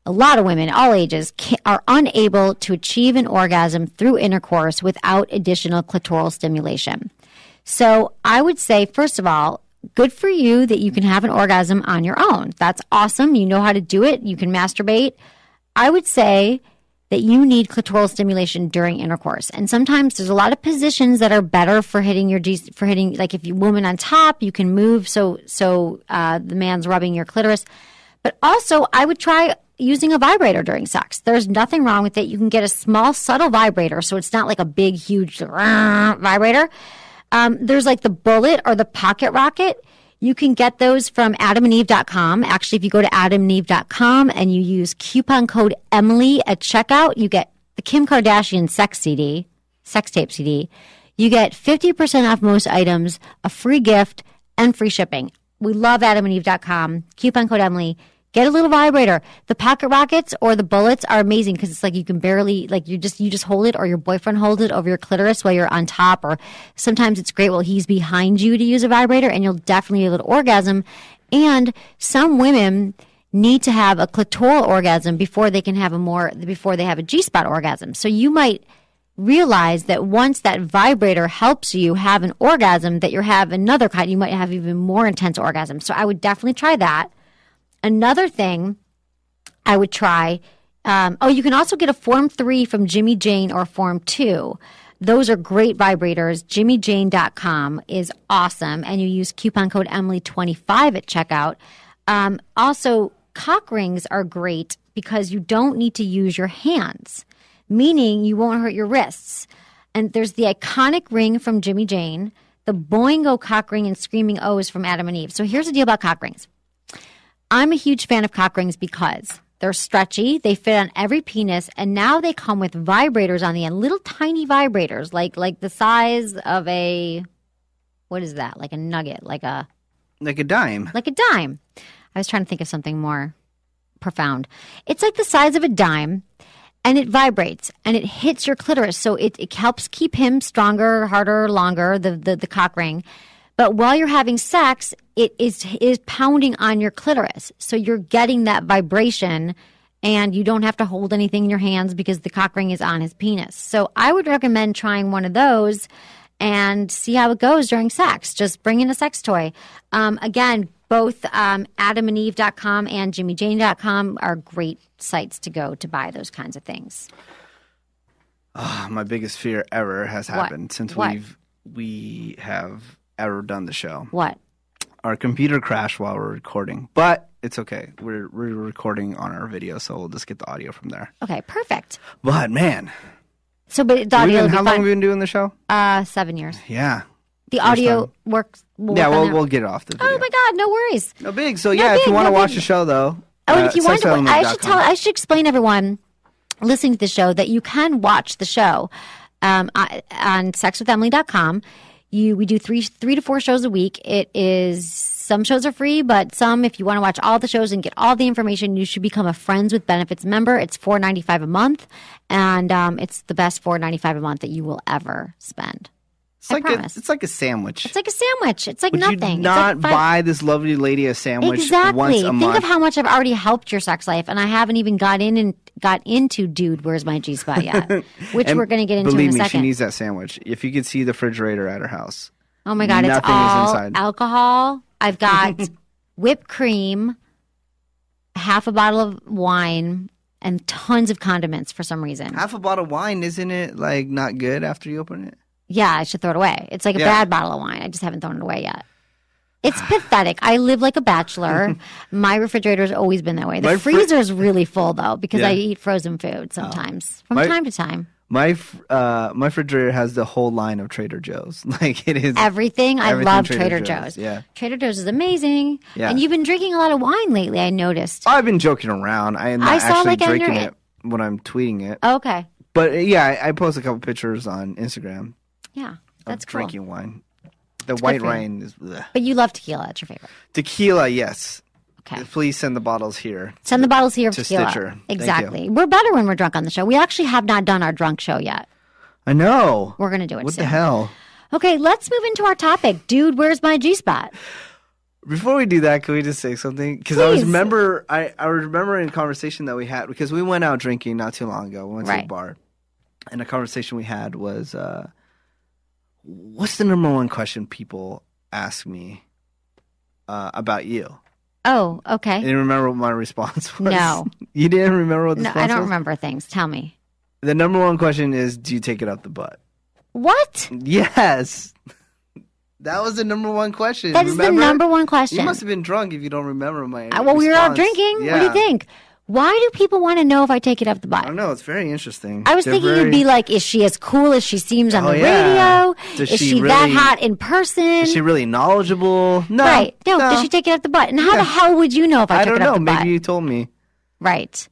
S1: a lot of women, all ages, ca are unable to achieve an orgasm through intercourse without additional clitoral stimulation. So I would say, first of all, good for you that you can have an orgasm on your own. That's awesome. You know how to do it. You can masturbate. I would say that you need clitoral stimulation during intercourse. And sometimes there's a lot of positions that are better for hitting your G, for hitting, like if you woman on top, you can move so, so, uh, the man's rubbing your clitoris. But also, I would try using a vibrator during sex. There's nothing wrong with it. You can get a small, subtle vibrator, so it's not like a big, huge vibrator. Um, there's like the bullet or the pocket rocket. You can get those from adamandeve.com. Actually, if you go to adamandeve.com and you use coupon code Emily at checkout, you get the Kim Kardashian sex CD, sex tape CD. You get 50% off most items, a free gift, and free shipping. We love adamandeve.com. Coupon code Emily. Get a little vibrator. The pocket rockets or the bullets are amazing because it's like you can barely like you just you just hold it or your boyfriend holds it over your clitoris while you're on top or sometimes it's great while he's behind you to use a vibrator and you'll definitely be able to orgasm. And some women need to have a clitoral orgasm before they can have a more before they have a G spot orgasm. So you might realize that once that vibrator helps you have an orgasm that you have another kind you might have even more intense orgasm. So I would definitely try that. Another thing I would try. Um, oh, you can also get a Form 3 from Jimmy Jane or Form 2. Those are great vibrators. JimmyJane.com is awesome. And you use coupon code Emily25 at checkout. Um, also, cock rings are great because you don't need to use your hands, meaning you won't hurt your wrists. And there's the iconic ring from Jimmy Jane, the Boingo cock ring, and Screaming O's from Adam and Eve. So here's the deal about cock rings. I'm a huge fan of cock rings because they're stretchy, they fit on every penis, and now they come with vibrators on the end, little tiny vibrators, like like the size of a what is that? Like a nugget, like a
S2: Like a dime.
S1: like a dime. I was trying to think of something more profound. It's like the size of a dime and it vibrates and it hits your clitoris. So it, it helps keep him stronger, harder, longer, the, the, the cock ring. But while you're having sex, it is, is pounding on your clitoris. So you're getting that vibration and you don't have to hold anything in your hands because the cock ring is on his penis. So I would recommend trying one of those and see how it goes during sex. Just bring in a sex toy. Um, again, both um, adamandeve.com and jimmyjane.com are great sites to go to buy those kinds of things.
S2: Ah, my biggest fear ever has
S1: What?
S2: happened since
S1: What?
S2: we've we have ever done the show.
S1: What?
S2: Our computer crashed while we're recording, but it's okay. We're we're recording on our video, so we'll just get the audio from there.
S1: Okay, perfect.
S2: But man,
S1: So, but the audio
S2: been, how long have we been doing the show?
S1: Uh, seven years.
S2: Yeah,
S1: The
S2: First
S1: audio
S2: time.
S1: works. Will
S2: yeah.
S1: work
S2: We'll we'll get it off the video.
S1: Oh my God! No worries.
S2: No big. So yeah, if you want to
S1: no
S2: watch
S1: big.
S2: the show though.
S1: Oh, and
S2: uh,
S1: if you want to. I should tell, I should explain everyone listening to the show that you can watch the show um, on on sexwithemily.com. You, we do three, three to four shows a week. It is some shows are free, but some, if you want to watch all the shows and get all the information, you should become a Friends with Benefits member. It's four ninety five a month, and um, it's the best four ninety five a month that you will ever spend.
S2: It's
S1: I
S2: like a,
S1: promise.
S2: it's like a sandwich.
S1: It's like a sandwich. It's like
S2: Would
S1: nothing.
S2: you not
S1: like
S2: buy this lovely lady a sandwich
S1: exactly.
S2: once a
S1: Think
S2: month?
S1: of how much I've already helped your sex life, and I haven't even got in and got into "Dude, Where's My G Spot" yet, which we're going to get into
S2: Believe
S1: in a
S2: me,
S1: second.
S2: she needs that sandwich. If you could see the refrigerator at her house,
S1: oh my god, it's
S2: nothing is
S1: all
S2: inside.
S1: alcohol. I've got whipped cream, half a bottle of wine, and tons of condiments for some reason.
S2: half a bottle of wine isn't it like not good after you open it?
S1: Yeah, I should throw it away. It's like a
S2: Yeah.
S1: bad bottle of wine. I just haven't thrown it away yet. It's pathetic. I live like a bachelor. My refrigerator's always been that way. The
S2: My fri-
S1: freezer's really full though because I eat frozen food sometimes from
S2: My-
S1: time to time.
S2: My f- uh, my refrigerator has the whole line of Trader Joe's. Like it is
S1: Everything. I
S2: Everything
S1: love
S2: Trader
S1: Trader,
S2: Joe's,
S1: Joe's.
S2: yeah.
S1: Trader Joe's is amazing.
S2: Yeah.
S1: And you've been drinking a lot of wine lately. I noticed.
S2: I've been joking around. I am not
S1: I saw,
S2: actually
S1: like,
S2: drinking
S1: your-
S2: it when I'm tweeting it.
S1: Okay.
S2: But uh, yeah, I, I post a couple pictures on Instagram
S1: Yeah,
S2: of
S1: that's cool.
S2: drinking wine. The white wine is bleh.
S1: But you love tequila. That's your favorite.
S2: tequila. Yes,
S1: Okay.
S2: please send the bottles here.
S1: Send the bottles here
S2: To
S1: tequila.
S2: Stitcher.
S1: Exactly. We're better when we're drunk on the show. We actually have not done our drunk show yet.
S2: I know.
S1: We're going to do it
S2: What
S1: soon.
S2: the hell?
S1: Okay, let's move into our topic. Dude, where's my G spot?
S2: Before we do that, can we just say something? Because I was remember I, I remember a conversation that we had because we went out drinking not too long ago. We went to
S1: Right.
S2: a bar, and a conversation we had was, uh, "What's the number one question people ask me uh, about you?"
S1: Oh, okay.
S2: you remember what my response was?
S1: No.
S2: you didn't remember what the
S1: No,
S2: response
S1: I don't
S2: was?
S1: remember things. Tell me.
S2: The number one question is, "Do you take it up the butt?"
S1: What?
S2: Yes, that was the number one question.
S1: That is
S2: remember?
S1: the number one question.
S2: You must have been drunk if you don't remember my.
S1: Uh, well, we were all
S2: response.
S1: drinking. What do you think? Why do people want to know if I take it up the butt?
S2: I don't know. It's very interesting.
S1: I was
S2: They're
S1: thinking
S2: very-
S1: you'd be like, is she as cool as she seems on
S2: Oh,
S1: the
S2: yeah.
S1: radio?
S2: Does
S1: is
S2: she
S1: she, that hot in person?
S2: Is she really knowledgeable? No.
S1: right. No, does she take it up the butt? And how
S2: Yeah.
S1: the hell would you know if I,
S2: I
S1: took
S2: don't
S1: it up
S2: know.
S1: the
S2: Maybe
S1: butt?
S2: Maybe you told me.
S1: Right.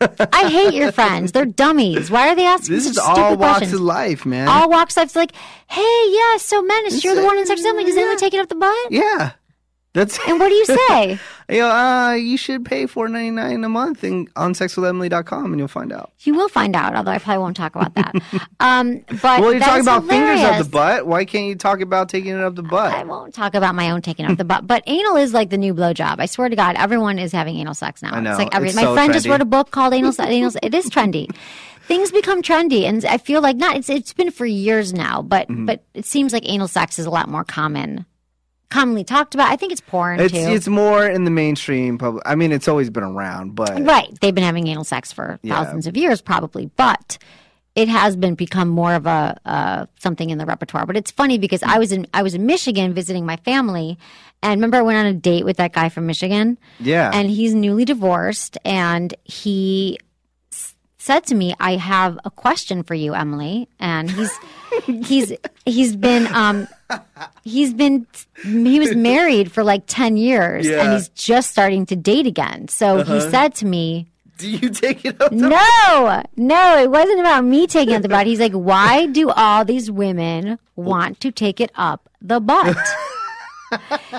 S1: I hate your friends. They're dummies. Why are they asking
S2: This is all walks
S1: questions?
S2: of life, man.
S1: all walks of life's like, hey, yeah, so Menace, you're the one in sex assembly. Does anyone take it up the butt?
S2: yeah. That's
S1: And what do you say?
S2: you know, uh, you should pay four ninety nine a month and on sexwithemily.com and you'll find out.
S1: you will find out, although I probably won't talk about that. Um, but
S2: Well, you're talking about fingers up the butt. Why can't you talk about taking it up the butt?
S1: I won't talk about my own taking off the butt, but anal is like the new blowjob. I swear to God, everyone is having anal sex now.
S2: I know.
S1: It's like every,
S2: It's
S1: my
S2: so
S1: friend just wrote a book called Anal. Anal it is trendy. Things become trendy, and I feel like not. It's it's been for years now, but
S2: Mm-hmm.
S1: but it seems like anal sex is a lot more common, commonly talked about. I think it's porn
S2: It's
S1: too.
S2: it's more in the mainstream public. I mean, it's always been around, but
S1: Right. They've been having anal sex for
S2: Yeah.
S1: thousands of years, probably, but it has been become more of a uh, something in the repertoire. But it's funny because I was in I was in Michigan visiting my family, and remember I went on a date with that guy from Michigan,
S2: yeah,
S1: and he's newly divorced, and he s- said to me, "I have a question for you, Emily," and he's he's he's been um he's been he was married for like 10 years
S2: Yeah.
S1: and he's just starting to date again so he uh-huh. said to me
S2: do you take it up?
S1: No no it wasn't about me taking it up the butt he's like why do all these women want to take it up the butt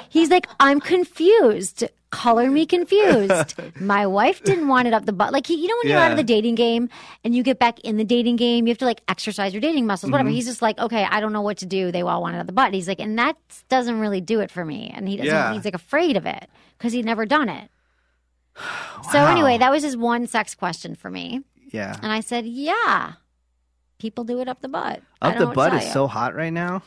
S1: he's like i'm confused. Color me confused. My wife didn't want it up the butt. Like he, you know when you're out of the dating game and you get back in the dating game you have to like exercise your dating muscles
S2: Mm-hmm.
S1: whatever he's just like okay i don't know what to do. They all want it up the butt. He's like and that doesn't really do it for me. And he doesn't
S2: Yeah.
S1: he's like afraid of it because he'd never done it. So anyway that was his one sex question for me.
S2: Yeah,
S1: and I said, yeah, people do it up the butt.
S2: Up the
S1: know what to
S2: butt is so hot right now.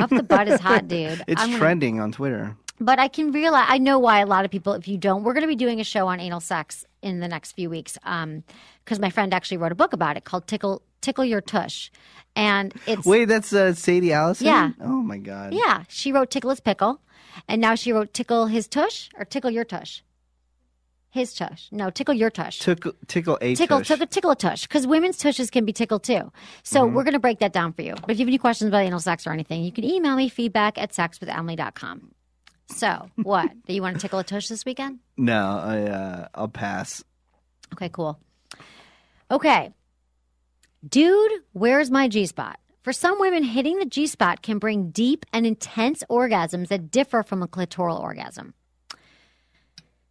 S1: Up the butt is hot, dude.
S2: It's
S1: I'm gonna-
S2: trending on Twitter.
S1: but I can realize, I know why a lot of people, if you don't, we're going to be doing a show on anal sex in the next few weeks. Um, because my friend actually wrote a book about it called Tickle, Tickle Your Tush. And it's,
S2: Wait, that's uh, Sadie Allison.
S1: Yeah.
S2: Oh my god.
S1: yeah, she wrote Tickle His Pickle. And now she wrote Tickle His Tush or Tickle Your Tush. His tush. No, tickle your tush.
S2: Tickle, tickle a
S1: tickle,
S2: tush.
S1: tickle, tickle a tush because women's tushes can be tickled too. So
S2: Mm-hmm.
S1: we're going to break that down for you. But if you have any questions about anal sex or anything, you can email me feedback at sexwithemily.com. So what? Do you want to tickle a tush this weekend?
S2: No, I, uh, I'll pass.
S1: Okay, cool. Okay. Dude, where's my G spot? For some women, hitting the G spot can bring deep and intense orgasms that differ from a clitoral orgasm.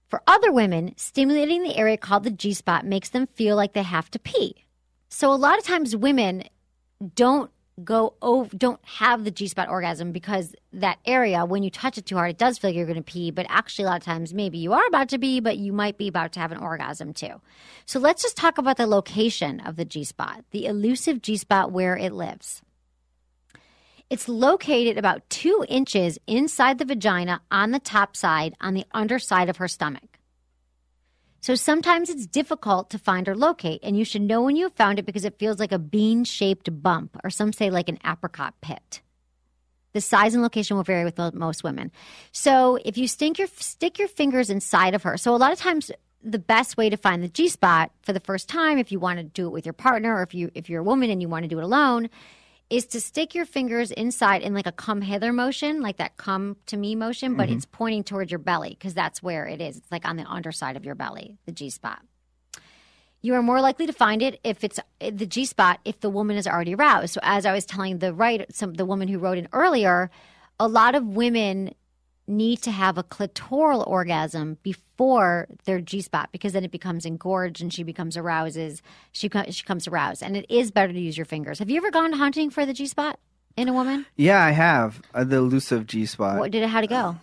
S1: For other women, stimulating the area called the G spot makes them feel like they have to pee. So a lot of times women don't go over, don't have the G spot orgasm because that area, when you touch it too hard, it does feel like you're going to pee. But actually, a lot of times, maybe you are about to pee, but you might be about to have an orgasm too. So let's just talk about the location of the G spot, the elusive G spot where it lives. It's located about two inches inside the vagina on the top side, on the underside of her stomach. So sometimes it's difficult to find or locate, and you should know when you have found it because it feels like a bean shaped bump, or some say like an apricot pit. The size and location will vary with most women. So if you stink your, stick your fingers inside of her, so a lot of times the best way to find the G spot for the first time, if you want to do it with your partner, or if you if you're a woman and you want to do it alone, is to stick your fingers inside in like a come hither motion, like that come to me motion, but it's pointing towards your belly because that's where it is. It's like on the underside of your belly, the G spot. You are more likely to find it if it's uh, the G spot if the woman is already aroused. So as I was telling the right some the woman who wrote in earlier, a lot of women need to have a clitoral orgasm before their G spot because then it becomes engorged and she becomes arouses. She she comes aroused, and it is better to use your fingers. Have you ever gone hunting for the G spot in a woman?
S2: Yeah, I have uh, the elusive G spot.
S1: What did it? How'd it go?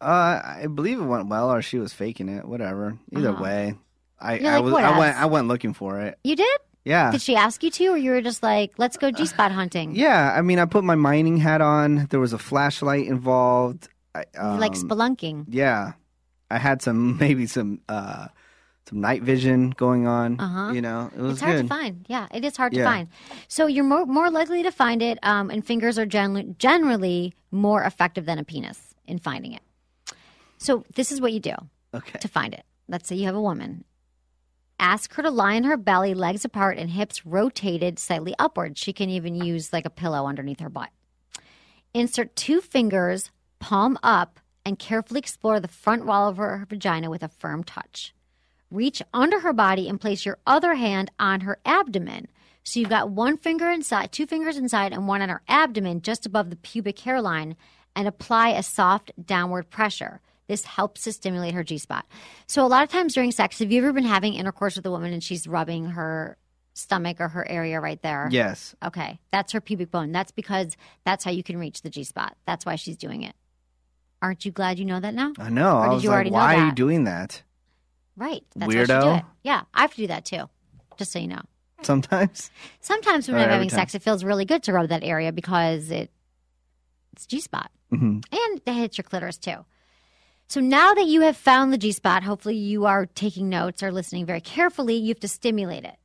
S2: Uh, I believe it went well, or she was faking it. Whatever. Either
S1: Uh-huh.
S2: way, I
S1: You're
S2: I
S1: like,
S2: was I went? I went looking for it.
S1: You did?
S2: Yeah.
S1: Did she ask you to, or you were just like, "Let's go G spot hunting"?
S2: Yeah, I mean, I put my mining hat on. There was a flashlight involved. I, um,
S1: like spelunking.
S2: Yeah, I had some maybe some uh some night vision going on.
S1: Uh-huh.
S2: You know, it was
S1: It's hard
S2: good.
S1: to find. Yeah, it is hard to find. So you're more more likely to find it, um, and fingers are gen- generally more effective than a penis in finding it. So this is what you do
S2: Okay.
S1: to find it. Let's say you have a woman. Ask her to lie on her belly, legs apart, and hips rotated slightly upward. She can even use like a pillow underneath her butt. Insert two fingers, palm up, and carefully explore the front wall of her vagina with a firm touch. Reach under her body and place your other hand on her abdomen. So you've got one finger inside, two fingers inside, and one on her abdomen just above the pubic hairline. and apply a soft downward pressure. This helps to stimulate her G spot. So, a lot of times during sex, have you ever been having intercourse with a woman and she's rubbing her stomach or her area right there?
S2: Yes.
S1: Okay, that's her pubic bone. That's because that's how you can reach the G spot. That's why she's doing it. Aren't you glad you know that now?
S2: I know.
S1: Or
S2: I
S1: did
S2: was
S1: you
S2: like,
S1: already know
S2: why are you
S1: that?
S2: doing that?
S1: Right. That's she do
S2: Weirdo.
S1: it. Yeah, I have to do that too. Just so you know.
S2: Sometimes.
S1: Sometimes when
S2: Or
S1: I'm
S2: every
S1: having
S2: time.
S1: sex, it feels really good to rub that area because it it's G spot
S2: Mhm.
S1: and it hits your clitoris too. So now that you have found the G spot, hopefully you are taking notes or listening very carefully. You have to stimulate it.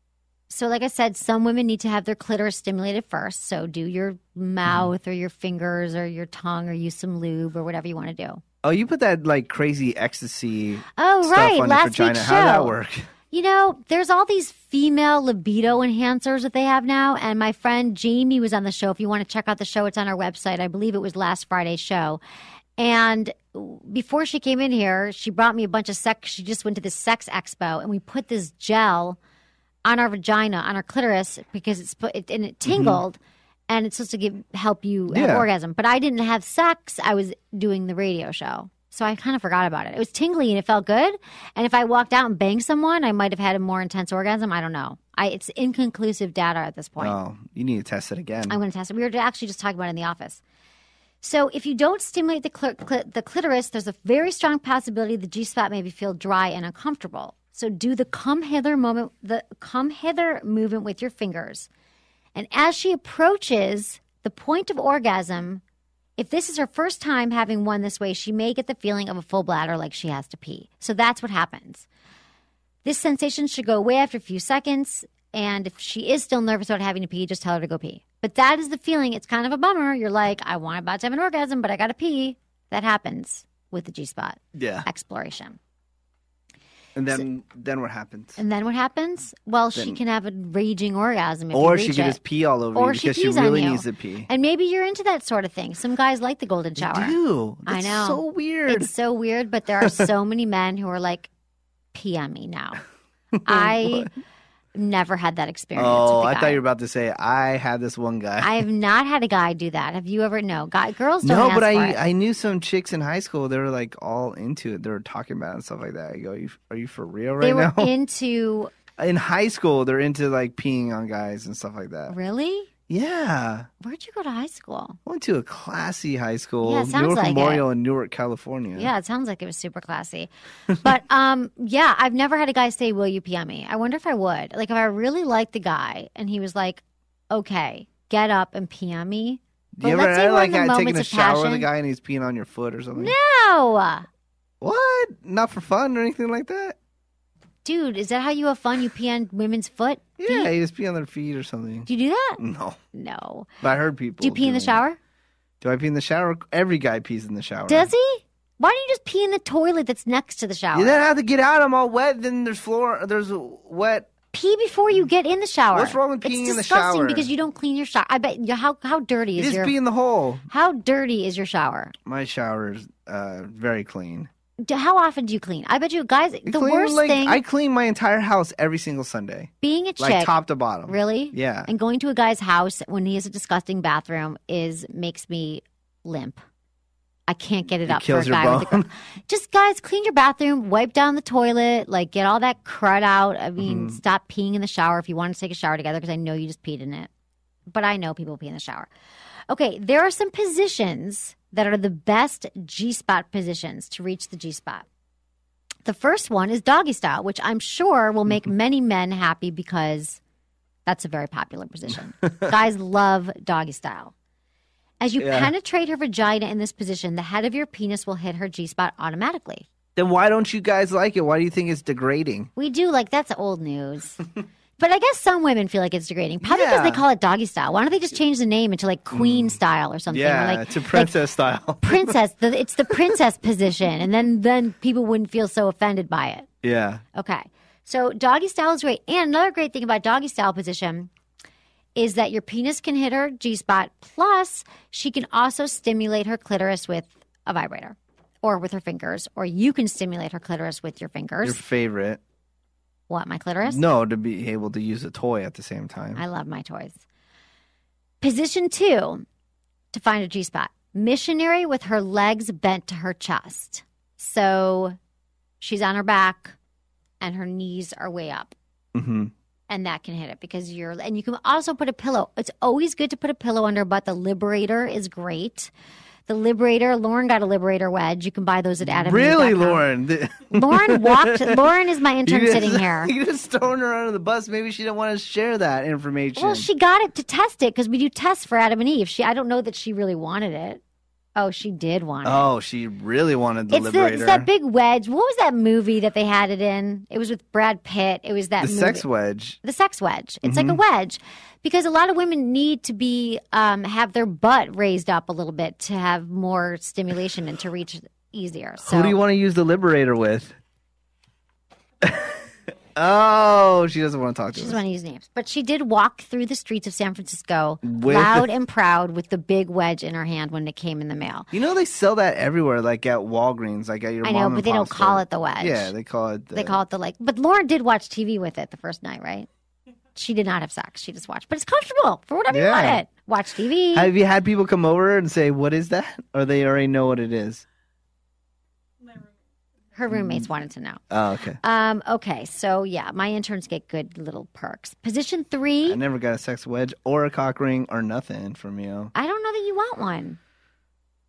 S1: So, like I said, some women need to have their clitoris stimulated first. So, do your mouth or your fingers or your tongue or use some lube or whatever you want to do.
S2: Oh, you put that like crazy ecstasy
S1: Oh,
S2: stuff
S1: right.
S2: on
S1: Last
S2: your vagina.
S1: week's
S2: How did that
S1: show.
S2: work?
S1: You know, there's all these female libido enhancers that they have now. And my friend Jamie was on the show. If you want to check out the show, it's on our website. I believe it was last Friday's show. And before she came in here, she brought me a bunch of sex. She just went to this sex expo and we put this gel on our vagina, on our clitoris, because it's put, it, and it mm-hmm. tingled. And it's supposed to give, help you have orgasm. But I didn't have sex. I was doing the radio show. So I kind of forgot about it. It was tingly and it felt good. And if I walked out and banged someone, I might have had a more intense orgasm. I don't know. I, it's inconclusive data at this point.
S2: Oh, you need to test it again.
S1: I'm going to test it. We were actually just talking about it in the office. So if you don't stimulate the, cl- cl- the clitoris, there's a very strong possibility the G spot may feel dry and uncomfortable. So do the come hither moment, the come hither movement with your fingers. And as she approaches the point of orgasm, if this is her first time having one this way, she may get the feeling of a full bladder like she has to pee. So that's what happens. This sensation should go away after a few seconds. And if she is still nervous about having to pee, just tell her to go pee. But that is the feeling. It's kind of a bummer. You're like, I want about to have an orgasm, but I got to pee. That happens with the G spot
S2: yeah.
S1: exploration.
S2: And then then what happens?
S1: And then what happens? Well, she can have a raging orgasm. If
S2: Or she could
S1: it.
S2: just pee all over
S1: Or
S2: you
S1: she
S2: because she,
S1: pees on
S2: really
S1: you.
S2: needs to pee.
S1: And maybe you're into that sort of thing. Some guys like the golden shower.
S2: Ew,
S1: I
S2: that's
S1: know.
S2: So weird.
S1: It's so weird, but there are so many men who are like, pee on me now. I never had that experience.
S2: oh, I thought you were about to say I had this one guy.
S1: I have not had a guy do that. Have you ever? No, guy, girls don't.
S2: no, but I. I knew some chicks in high school. They were like all into it. They were talking about it and stuff like that. I go, are you, are you for real right now?
S1: they were
S2: now?
S1: into
S2: in high school, they're into like peeing on guys and stuff like that.
S1: really.
S2: Yeah.
S1: Where'd you go to high school?
S2: I went to a classy high school,
S1: Yeah, it sounds
S2: Newark
S1: like
S2: Memorial in Newark, California.
S1: Yeah, it sounds like it was super classy. But um, yeah, I've never had a guy say, "Will you pee on me?" I wonder if I would. Like, if I really liked the guy and he was like, "Okay, get up and pee on me."
S2: Do you ever had, like had a shower with a guy and he's peeing on your foot or something?
S1: No,
S2: What? Not for fun or anything like that?
S1: Dude, is that how you have fun? You pee on women's foot?
S2: Yeah,
S1: feet?
S2: you just pee on their feet or something.
S1: Do you do that?
S2: No.
S1: No.
S2: But I heard people.
S1: Do you pee in the
S2: it.
S1: shower?
S2: Do I pee in the shower? Every guy pees in the shower.
S1: Does he? Why don't you just pee in the toilet that's next to the shower?
S2: You then have to get out. I'm all wet. Then there's floor. There's wet.
S1: pee before you get in the shower.
S2: What's wrong with
S1: it's
S2: peeing in the shower?
S1: disgusting because you don't clean your shower. I bet you how how dirty
S2: You
S1: is
S2: just
S1: your
S2: pee in the hole.
S1: how dirty is your shower?
S2: My shower is uh, very clean.
S1: Do, how often do you clean? I bet you guys. The
S2: clean,
S1: worst
S2: like,
S1: thing
S2: I clean my entire house every single Sunday,
S1: being a chick,
S2: like top to bottom.
S1: really,
S2: Yeah.
S1: and going to a guy's house when he has a disgusting bathroom is makes me limp. I can't get it,
S2: It
S1: up
S2: kills
S1: for a
S2: your
S1: guy with a. Just guys, clean your bathroom, wipe down the toilet, like get all that crud out. I mean,
S2: Mm-hmm.
S1: stop peeing in the shower if you want to take a shower together because I know you just peed in it. But I know people pee in the shower. Okay, there are some positions that are the best G spot positions to reach the G spot. The first one is doggy style, which I'm sure will make mm-hmm. many men happy because that's a very popular position. Guys love doggy style. As you
S2: Yeah.
S1: penetrate her vagina in this position, the head of your penis will hit her G spot automatically.
S2: Then why don't you guys like it? Why do you think it's degrading?
S1: We do like that's old news. but I guess some women feel like it's degrading. Probably because they call it doggy style. Why don't they just change the name into like queen mm. style or something? or
S2: Yeah,
S1: like,
S2: it's a
S1: like
S2: princess style.
S1: princess. The, it's the princess position, and then then people wouldn't feel so offended by it.
S2: yeah.
S1: Okay. So doggy style is great. And another great thing about doggy style position is that your penis can hit her G spot. Plus, she can also stimulate her clitoris with a vibrator or with her fingers, or you can stimulate her clitoris with your fingers.
S2: Your favorite?
S1: What, my clitoris?
S2: No, to be able to use a toy at the same time.
S1: I love my toys. Position two to find a G spot. missionary with her legs bent to her chest. So she's on her back and her knees are way up.
S2: hmm
S1: And that can hit it because you're, and you can also put a pillow. It's always good to put a pillow under, but the Liberator is great. The Liberator, Lauren got a Liberator wedge. You can buy those at Adam.
S2: Really, Lauren? The-
S1: Lauren walked. Lauren is my intern
S2: just,
S1: sitting here.
S2: You just throwing her under the bus. Maybe she didn't want to share that information.
S1: Well, she got it to test it because we do tests for Adam and Eve. She, I don't know that she really wanted it. Oh, she did want it.
S2: oh, she really wanted the
S1: it's, the,
S2: liberator.
S1: it's that big wedge. What was that movie that they had it in? It was with Brad Pitt. It was that
S2: the
S1: movie.
S2: sex wedge.
S1: the sex wedge. It's like a wedge because a lot of women need to be um, have their butt raised up a little bit to have more stimulation and to reach easier. So
S2: Who do you want to use the liberator with? oh, she doesn't want to talk to
S1: She
S2: us.
S1: doesn't want to use names, but she did walk through the streets of San Francisco
S2: With-
S1: loud and proud with the big wedge in her hand when it came in the mail.
S2: You know they sell that everywhere, like at Walgreens, like at your.
S1: I know, but
S2: and
S1: they don't
S2: pop
S1: call it the wedge.
S2: Yeah, they call it. The,
S1: They call it the like. But Lauren did watch TV with it the first night, right? She did not have sex. She just watched, but it's comfortable for whatever you want it. Watch TV.
S2: Have you had people come over and say, "What is that?" or they already know what it is?
S1: Her
S2: Mm-hmm.
S1: roommates wanted to know.
S2: Oh, okay.
S1: Um, okay, so yeah, my interns get good little perks. Position three.
S2: I never got a sex wedge or a cock ring or nothing from you.
S1: I don't know that you want one.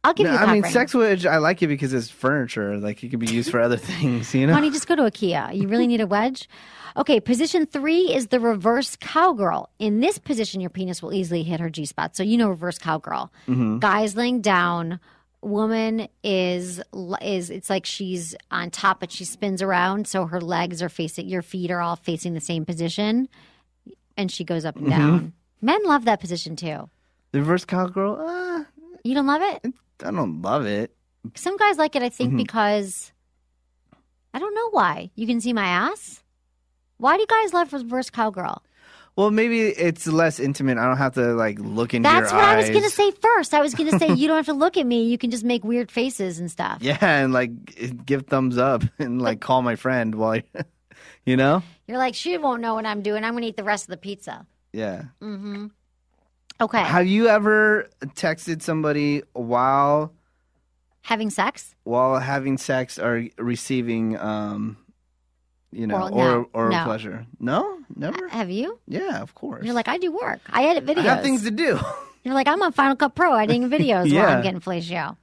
S1: I'll give
S2: No,
S1: you a cock I
S2: mean,
S1: ring.
S2: sex wedge. I like it because it's furniture. Like it can be used for other things. You know.
S1: Honey, just go to IKEA. You really need a wedge? Okay, position three is the reverse cowgirl. In this position, your penis will easily hit her G spot. So you know reverse cowgirl.
S2: Mm-hmm.
S1: Guys laying down. Woman is is it's like she's on top, but she spins around, so her legs are facing your feet are all facing the same position, and she goes up and
S2: Mm-hmm.
S1: down. Men love that position too.
S2: The reverse cowgirl. Uh,
S1: You don't love it?
S2: I don't love it.
S1: Some guys like it, I
S2: Mm-hmm.
S1: think, because I don't know why. You can see my ass. Why do you guys love reverse cowgirl?
S2: Well, maybe it's less intimate. I don't have to like look into
S1: That's what I was going to say first. I was going to say you don't have to look at me. You can just make weird faces and stuff.
S2: Yeah, and like give thumbs up and like call my friend while, you- you know.
S1: You're like, she won't know what I'm doing. I'm going to eat the rest of the pizza.
S2: Yeah. Mm-hmm.
S1: Okay.
S2: Have you ever texted somebody while
S1: Having sex?
S2: while having sex or receiving, um, you know, or
S1: no,
S2: or
S1: no.
S2: pleasure? No, never.
S1: Have you?
S2: Yeah, of course.
S1: You're like, I do work. I edit videos.
S2: I have things to do.
S1: You're like, I'm on Final Cut Pro editing videos while I'm getting fellatio.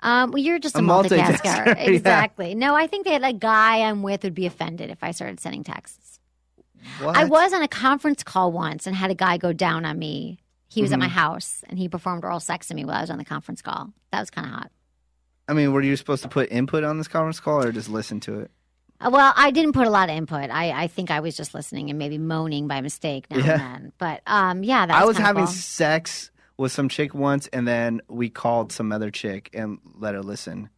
S1: Um, well, you're just a,
S2: A
S1: multitasker.
S2: multitasker, yeah.
S1: exactly. No, I think that a guy I'm with would be offended if I started sending texts.
S2: What?
S1: I was on a conference call once and had a guy go down on me. He was at
S2: Mm-hmm.
S1: my house and he performed oral sex to me while I was on the conference call. That was kind of hot.
S2: I mean, were you supposed to put input on this conference call or just listen to it?
S1: Uh, Well, I didn't put a lot of input. I, I think I was just listening and maybe moaning by mistake now
S2: Yeah.
S1: and then. But um, yeah, that was
S2: I was
S1: kinda
S2: having
S1: cool.
S2: sex with some chick once, and then we called some other chick and let her listen.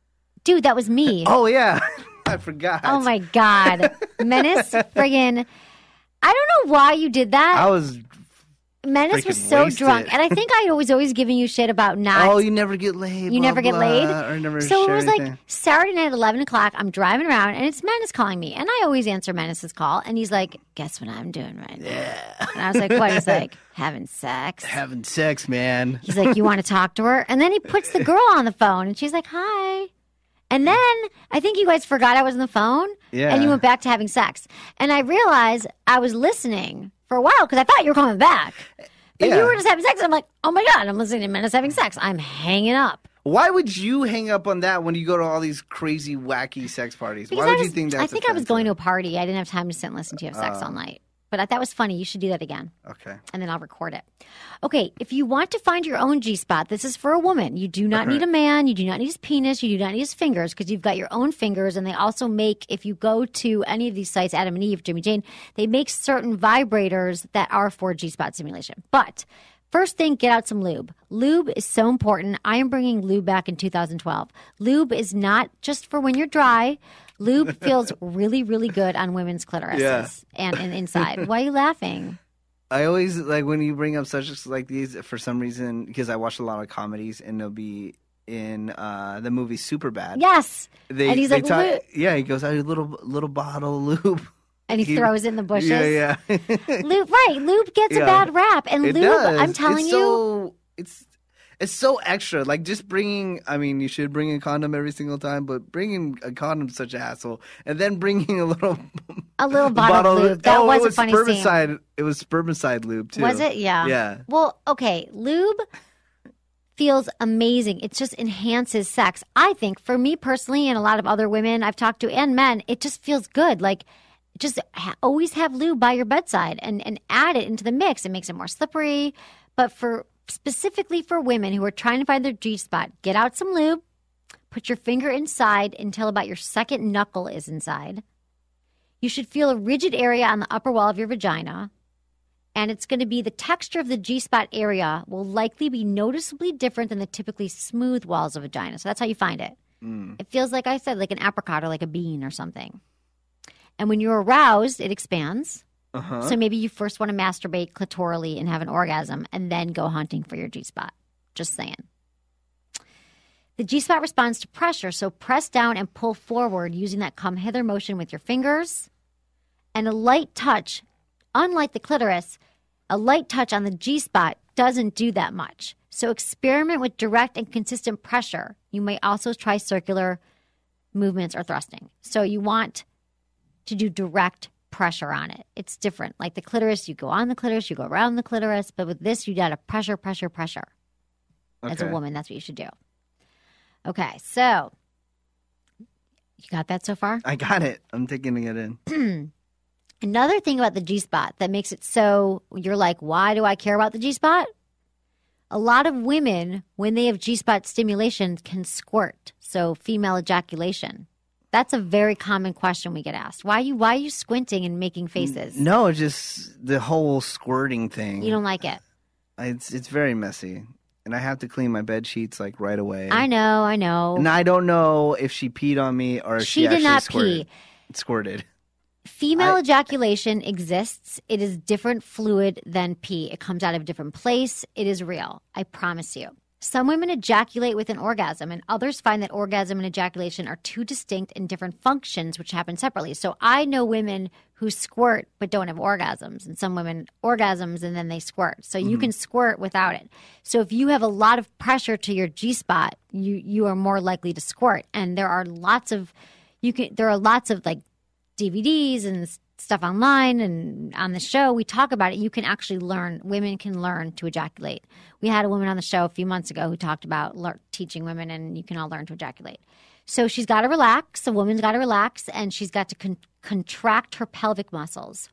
S1: dude. That was me.
S2: Oh yeah, I forgot.
S1: Oh my god, Menace, friggin'! I don't know why you did that.
S2: I was.
S1: Menace was so
S2: wasted.
S1: drunk, and I think I was always giving you shit about not.
S2: Oh, you never get laid.
S1: you
S2: blah,
S1: never get
S2: blah,
S1: laid.
S2: Or never
S1: so it was like. Saturday night at eleven o'clock. I'm driving around, and it's Menace calling me, and I always answer Menace's call, and he's like, "Guess what I'm doing right now?" Yeah. And I was like, "What?" He's like, "Having sex."
S2: having sex, man.
S1: He's like, "You want to talk to her?" And then he puts the girl on the phone, and she's like, "Hi." And then I think you guys forgot I was on the phone,
S2: Yeah.
S1: and you went back to having sex. And I realized I was listening for a while because I thought you were coming back. But
S2: Yeah.
S1: you were just having sex. I'm like, oh my god, I'm listening to Menace having sex. I'm hanging up
S2: Why would you hang up on that when you go to all these crazy, wacky sex parties?
S1: because
S2: Why would
S1: was.
S2: you think that's?
S1: I think I was going to a party. I didn't have time to sit and listen to you have sex ah. all night. But I, that was funny. You should do that again.
S2: Okay.
S1: and then I'll record it. Okay, if you want to find your own G spot, this is for a woman. You do not need a man. You do not need his penis. You do not need his fingers because you've got your own fingers. And they also make, if you go to any of these sites, Adam and Eve, Jimmy Jane, they make certain vibrators that are for G spot stimulation. But First thing, get out some lube. Lube is so important. I am bringing lube back in 2012. Lube is not just for when you're dry. Lube feels really, really good on women's clitorises
S2: Yeah.
S1: and, and inside. Why are you laughing?
S2: I always like when you bring up subjects like these for some reason because I watch a lot of comedies and they'll be in uh, the movie Superbad.
S1: Yes.
S2: They,
S1: and he's like,
S2: talk- yeah, he goes, "I little little bottle of lube."
S1: and he,
S2: He-
S1: throws in the bushes.
S2: Yeah, yeah.
S1: Lube, right? Lube gets a bad rap, and
S2: it
S1: lube.
S2: does.
S1: I'm telling you.
S2: it's
S1: you,
S2: so, it's It's so extra. Like just bringing. I mean, you should bring a condom every single time, but bringing a condom is such a hassle, and then bringing a little
S1: A little bottle, of lube. That
S2: oh,
S1: was,
S2: it was
S1: a funny scene.
S2: spermicide. It was spermicide lube too.
S1: Was it? Yeah.
S2: Yeah.
S1: Well, okay. Lube feels amazing. It just enhances sex. I think for me personally, and a lot of other women I've talked to and men, it just feels good. Like, just ha- always have lube by your bedside and, and add it into the mix. It makes it more slippery. But for specifically for women who are trying to find their G spot, get out some lube, put your finger inside until about your second knuckle is inside. You should feel a rigid area on the upper wall of your vagina and it's going to be the texture of the G spot area will likely be noticeably different than the typically smooth walls of vagina. So that's how you find it. Mm. It feels like I said, like an apricot or like a bean or something. And when you're aroused, it expands. Uh-huh. So maybe you first want to masturbate clitorally and have an orgasm, and then go hunting for your G spot. Just saying. The G spot responds to pressure, so press down and pull forward using that come hither motion with your fingers. And a light touch, unlike the clitoris, a light touch on the G spot doesn't do that much. So experiment with direct and consistent pressure. You may also try circular movements or thrusting. So you want to do direct pressure on it. It's different. Like the clitoris, you go on the clitoris, you go around the clitoris, but with this, you got to pressure, pressure, pressure. As a woman, that's what you should do. Okay, so you got that so far?
S2: I got it. I'm taking it in.
S1: Another thing about the G spot that makes it so you're like, why do I care about the G spot? A lot of women, when they have G spot stimulation, can squirt. So female ejaculation. That's a very common question we get asked. Why you why are you squinting and making faces?
S2: No, just the whole squirting thing.
S1: You don't like it.
S2: It's it's very messy, and I have to clean my bed sheets like right away.
S1: I know, I know.
S2: And I don't know if she peed on me or if
S1: She
S2: she,
S1: did
S2: actually
S1: not
S2: squirted.
S1: pee.
S2: Squirted.
S1: Female
S2: I-
S1: ejaculation exists. It is different fluid than pee. It comes out of a different place. It is real. I promise you. Some women ejaculate with an orgasm, and others find that orgasm and ejaculation are two distinct and different functions which happen separately. So I know women who squirt but don't have orgasms, and some women orgasms and then they squirt. So you mm-hmm. can squirt without it. So if you have a lot of pressure to your G spot, you you are more likely to squirt. And there are lots of you can there are lots of like DVDs and stuff online and on the show, we talk about it. You can actually learn, women can learn to ejaculate. We had a woman on the show a few months ago who talked about lear- teaching women, and you can all learn to ejaculate. So she's got to relax. A woman's got to relax, and she's got to con- contract her pelvic muscles.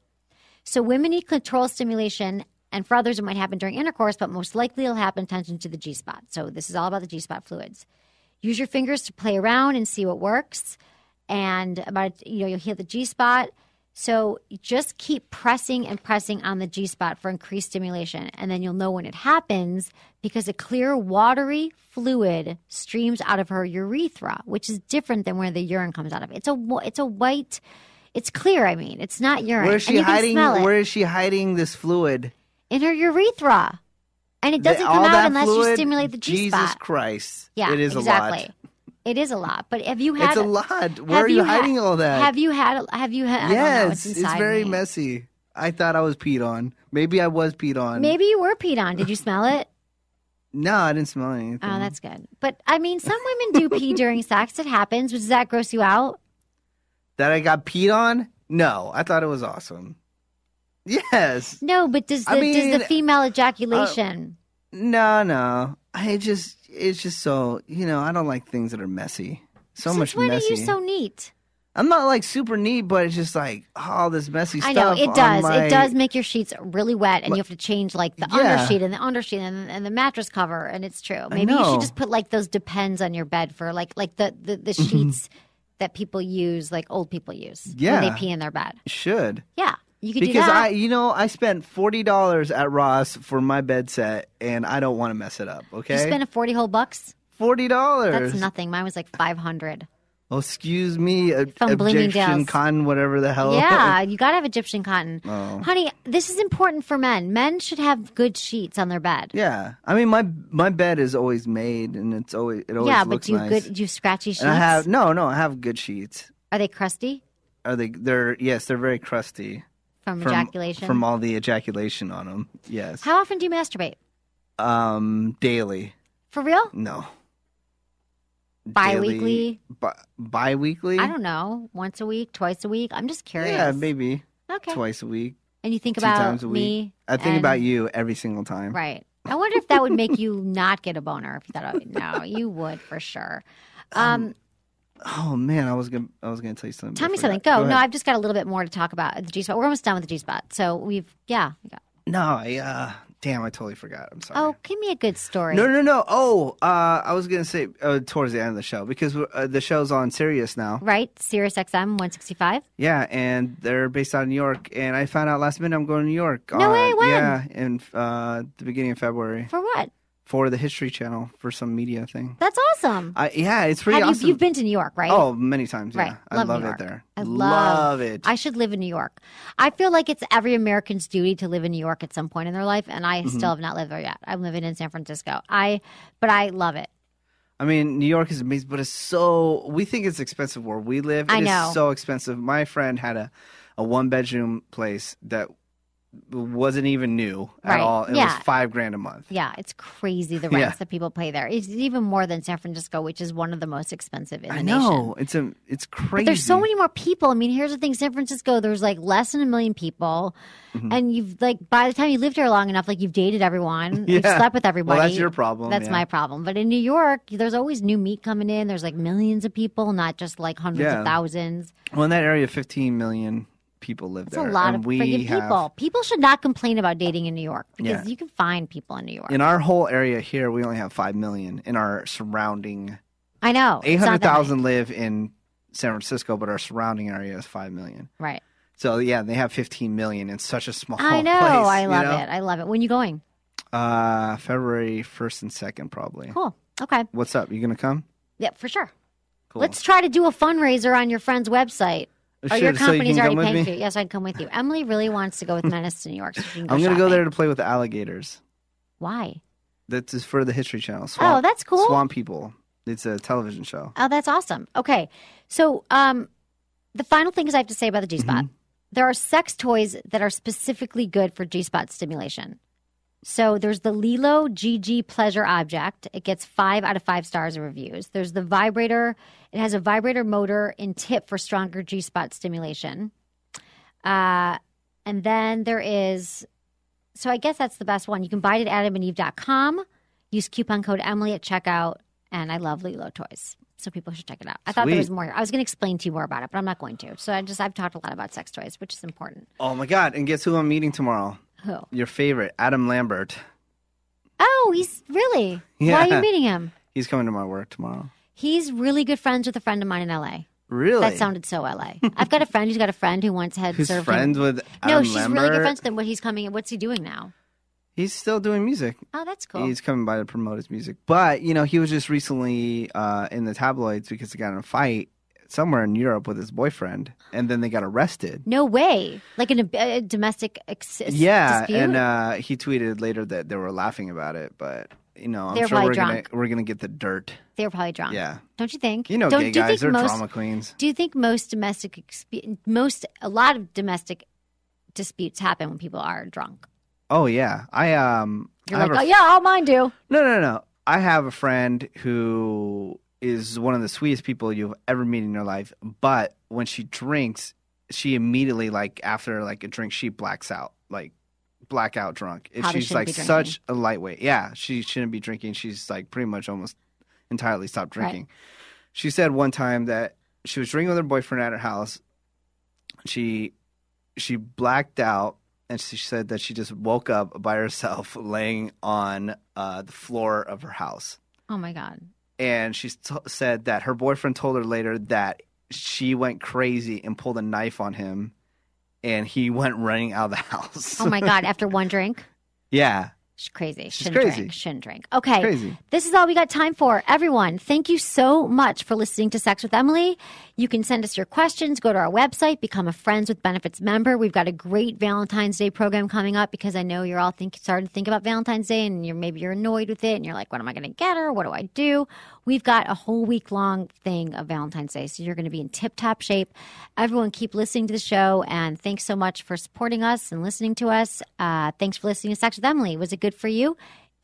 S1: So women need control stimulation, and for others, it might happen during intercourse, but most likely it'll happen tension to the G spot. So this is all about the G spot fluids. Use your fingers to play around and see what works. And about you know you'll hit the G spot. So just keep pressing and pressing on the G spot for increased stimulation, and then you'll know when it happens because a clear, watery fluid streams out of her urethra, which is different than where the urine comes out of. It's a it's a white. It's clear. I mean, it's not urine.
S2: Where is she hiding? Where is she hiding this fluid?
S1: in her urethra, and it doesn't
S2: The-
S1: come out unless you stimulate the G spot. Jesus.
S2: Christ!
S1: Yeah,
S2: it is
S1: exactly.
S2: a lot.
S1: It is a lot. But have you had?
S2: It's a lot. Where are you,
S1: had-
S2: hiding all that?
S1: Have you had? Have you had? I don't know,
S2: yes,
S1: it's,
S2: it's, very
S1: me.
S2: messy. I thought I was peed on. Maybe I was peed on.
S1: Maybe you were peed on. Did you smell it?
S2: No, I didn't smell anything.
S1: Oh, that's good. But I mean, some women do pee during sex. It happens. Does that gross you out?
S2: that I got peed on? No, I thought it was awesome. Yes.
S1: No, but does the
S2: I
S1: does the female ejaculation?
S2: Uh, no, no. I just it's just so you know I don't like things that are messy. So
S1: Since
S2: much
S1: when
S2: messy.
S1: are you so neat?
S2: I'm not like super neat, but it's just like all this messy stuff.
S1: I know it does.
S2: my-
S1: It does make your sheets really wet, and you have to change like the
S2: Yeah.
S1: undersheet and the undersheet and, and the mattress cover. And it's true. Maybe you should just put like those depends on your bed for like like the the, the mm-hmm. sheets that people use, like old people use when
S2: Yeah.
S1: they pee in their bed.
S2: Should
S1: Yeah, you could do
S2: because
S1: that.
S2: I, you know, I spent forty dollars at Ross for my bed set, and I don't want to mess it up. Okay,
S1: you spent a forty whole bucks.
S2: forty dollars.
S1: That's nothing. Mine was like five hundred.
S2: Oh, excuse me, uh, a,
S1: From
S2: Egyptian
S1: Bloomingdale's.
S2: cotton, whatever the hell.
S1: Yeah, you gotta have Egyptian cotton,
S2: Oh.
S1: honey. This is important for men. Men should have good sheets on their bed.
S2: yeah. I mean, my my bed is always made, and it's always it always
S1: yeah, but do you
S2: nice.
S1: good? Do you scratchy sheets?
S2: and I have no, no, I have good sheets.
S1: Are they crusty
S2: Are they? They're yes, they're very crusty
S1: from,
S2: from
S1: ejaculation?
S2: from all the ejaculation on them. Yes,
S1: How often do you masturbate?
S2: um, daily.
S1: For real?
S2: No.
S1: Bi-weekly?
S2: Daily- Bi- bi-weekly?
S1: I don't know. Once a week, twice a week. I'm just curious.
S2: Yeah, maybe
S1: Okay.
S2: twice a week,
S1: And you think about
S2: times a week.
S1: me.
S2: I think
S1: and-
S2: about you every single time.
S1: Right. I wonder if that would make you not get a boner. If you thought, of, no, you would for sure. Um,
S2: Oh man, I was gonna I was gonna tell you something.
S1: tell me something.
S2: forgot.
S1: Go. no. I've just got a little bit more to talk about the G spot. We're almost done with the G spot. So we've, yeah. we got-
S2: no, I uh, damn, I totally forgot. I'm sorry.
S1: Oh, give me a good story.
S2: No, no, no. Oh, uh, I was gonna say uh, towards the end of the show because uh, the show's on Sirius now.
S1: Right? Sirius XM 165.
S2: Yeah, and they're based out of New York. And I found out last minute I'm going to New York.
S1: No
S2: on-
S1: way, when?
S2: Yeah, in uh, the beginning of February
S1: For what?
S2: For the History Channel for some media thing.
S1: That's awesome.
S2: I, yeah, it's pretty
S1: Have
S2: awesome.
S1: you, you've been to New York, right?
S2: Oh, many times. Yeah.
S1: Right.
S2: I
S1: Love
S2: love
S1: New
S2: it
S1: York.
S2: there.
S1: I
S2: love,
S1: love,
S2: it.
S1: I should live in New York. I feel like it's every American's duty to live in New York at some point in their life, and I
S2: Mm-hmm.
S1: still have not lived there yet. I'm living in San Francisco. I, but I love it.
S2: I mean, New York is amazing, but it's so. We think it's expensive where we live.
S1: I
S2: It is
S1: know.
S2: so expensive. My friend had a, a one bedroom place that wasn't even new at
S1: Right.
S2: all. It
S1: Yeah.
S2: was five grand a month.
S1: Yeah, it's crazy the
S2: Yeah.
S1: rents that people pay there. It's even more than San Francisco, which is one of the most expensive in the
S2: I
S1: nation.
S2: know it's a it's crazy.
S1: But there's so many more people. I mean, here's the thing: San Francisco, there's like less than a million people,
S2: Mm-hmm.
S1: and you've like by the time you lived here long enough, like you've dated everyone, you've slept with everybody.
S2: Well, that's your problem,
S1: That's
S2: yeah.
S1: my problem. But in New York, there's always new meat coming in. There's like millions of people, not just like hundreds
S2: Yeah.
S1: of thousands.
S2: Well, in that area, 15 million people live
S1: It's
S2: there.
S1: a lot
S2: and
S1: of freaking
S2: have,
S1: people. People should not complain about dating in New York because
S2: Yeah.
S1: you can find people in New York.
S2: In our whole area here, we only have five million. In our surrounding,
S1: I know
S2: eight hundred thousand live in San Francisco, but our surrounding area is five million.
S1: Right.
S2: So yeah, they have 15 million in such a small
S1: I know.
S2: place.
S1: I
S2: you
S1: love
S2: know?
S1: it. I love it. When you going?
S2: Uh, February 1st and 2nd, probably.
S1: Cool. Okay.
S2: What's up? You gonna come?
S1: Yeah, for sure.
S2: Cool.
S1: Let's try to do a fundraiser on your friend's website. Oh, your
S2: so
S1: company's already paying
S2: me?
S1: for you. Yes, I'd come with you. Emily really wants to go with Menace to New York. So she can go
S2: I'm gonna go
S1: shopping.
S2: there to play with alligators.
S1: Why?
S2: That's for the History Channel.
S1: Oh, that's cool.
S2: Swamp People. It's a television show.
S1: Oh, that's awesome. Okay. So, um, the final things I have to say about the G Spot
S2: Mm-hmm.
S1: there are sex toys that are specifically good for G Spot stimulation. So, there's the LELO Gigi Pleasure Object. It gets five out of five stars of reviews. There's the vibrator, it has a vibrator motor and tip for stronger G Spot stimulation. Uh, and then there is, so I guess that's the best one. You can buy it at adamandeve.com. Use coupon code Emily at checkout. And I love LELO toys. So people should check it out. I thought there was more. I was going to explain to you more about it, but I'm not going to. So I just, I've talked a lot about sex toys, which is important.
S2: Oh my god! And guess who I'm meeting tomorrow?
S1: Who?
S2: Your favorite, Adam Lambert.
S1: Oh, he's really? Yeah. Why are you meeting him?
S2: He's coming to my work tomorrow.
S1: He's really good friends with a friend of mine in LA.
S2: Really?
S1: That sounded so LA. I've got a friend who's got a friend who once had
S2: Who's
S1: served
S2: friends
S1: him.
S2: with
S1: No, she's
S2: Lambert?
S1: really good friends with him. What he's coming, and what's he doing now?
S2: He's still doing music.
S1: Oh, that's cool.
S2: He's coming by to promote his music. But, you know, he was just recently uh, in the tabloids because he got in a fight somewhere in Europe with his boyfriend. And then they got arrested.
S1: no way. Like in a, a domestic ex-
S2: yeah.
S1: dispute?
S2: And uh, he tweeted later that they were laughing about it. But, you know, I'm
S1: They were
S2: sure we're
S1: probably
S2: gonna we're gonna get the dirt.
S1: they were probably drunk.
S2: Yeah.
S1: Don't you think?
S2: You know,
S1: Don't,
S2: gay
S1: do you
S2: guys,
S1: think
S2: they're
S1: most,
S2: drama queens.
S1: Do you think most domestic, expe- most, a lot of domestic disputes happen when people are drunk?
S2: Oh, yeah. I, um,
S1: You're
S2: I have
S1: like,
S2: a
S1: oh, yeah, all mine do.
S2: No, no, no. I have a friend who is one of the sweetest people you've ever met in your life. But when she drinks, she immediately, like after like a drink, she blacks out, like blackout drunk.
S1: Probably
S2: she's
S1: shouldn't
S2: like
S1: be drinking.
S2: such a lightweight. Yeah, she shouldn't be drinking. She's like pretty much almost entirely stopped
S1: Right.
S2: drinking. She said one time that she was drinking with her boyfriend at her house. She she blacked out and she said that she just woke up by herself laying on uh, the floor of her house
S1: Oh my God.
S2: And she t- said that her boyfriend told her later that she went crazy and pulled a knife on him and he went running out of the house
S1: Oh my God. After one drink?
S2: yeah
S1: She's crazy.
S2: She's
S1: Shouldn't
S2: crazy.
S1: drink. Shouldn't drink. Okay.
S2: crazy.
S1: This is all we got time for. Everyone, thank you so much for listening to Sex with Emily. You can send us your questions. Go to our website, become a Friends with Benefits member. We've got a great Valentine's Day program coming up because I know you're all think, starting to think about Valentine's Day and you're maybe you're annoyed with it and you're like, what am I going to get her? What do I do? We've got a whole week long thing of Valentine's Day. So you're going to be in tip top shape. Everyone, keep listening to the show. And thanks so much for supporting us and listening to us. Uh, thanks for listening to Sex with Emily. Was it good for you?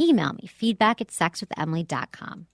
S1: email me feedback at sexwithemily.com.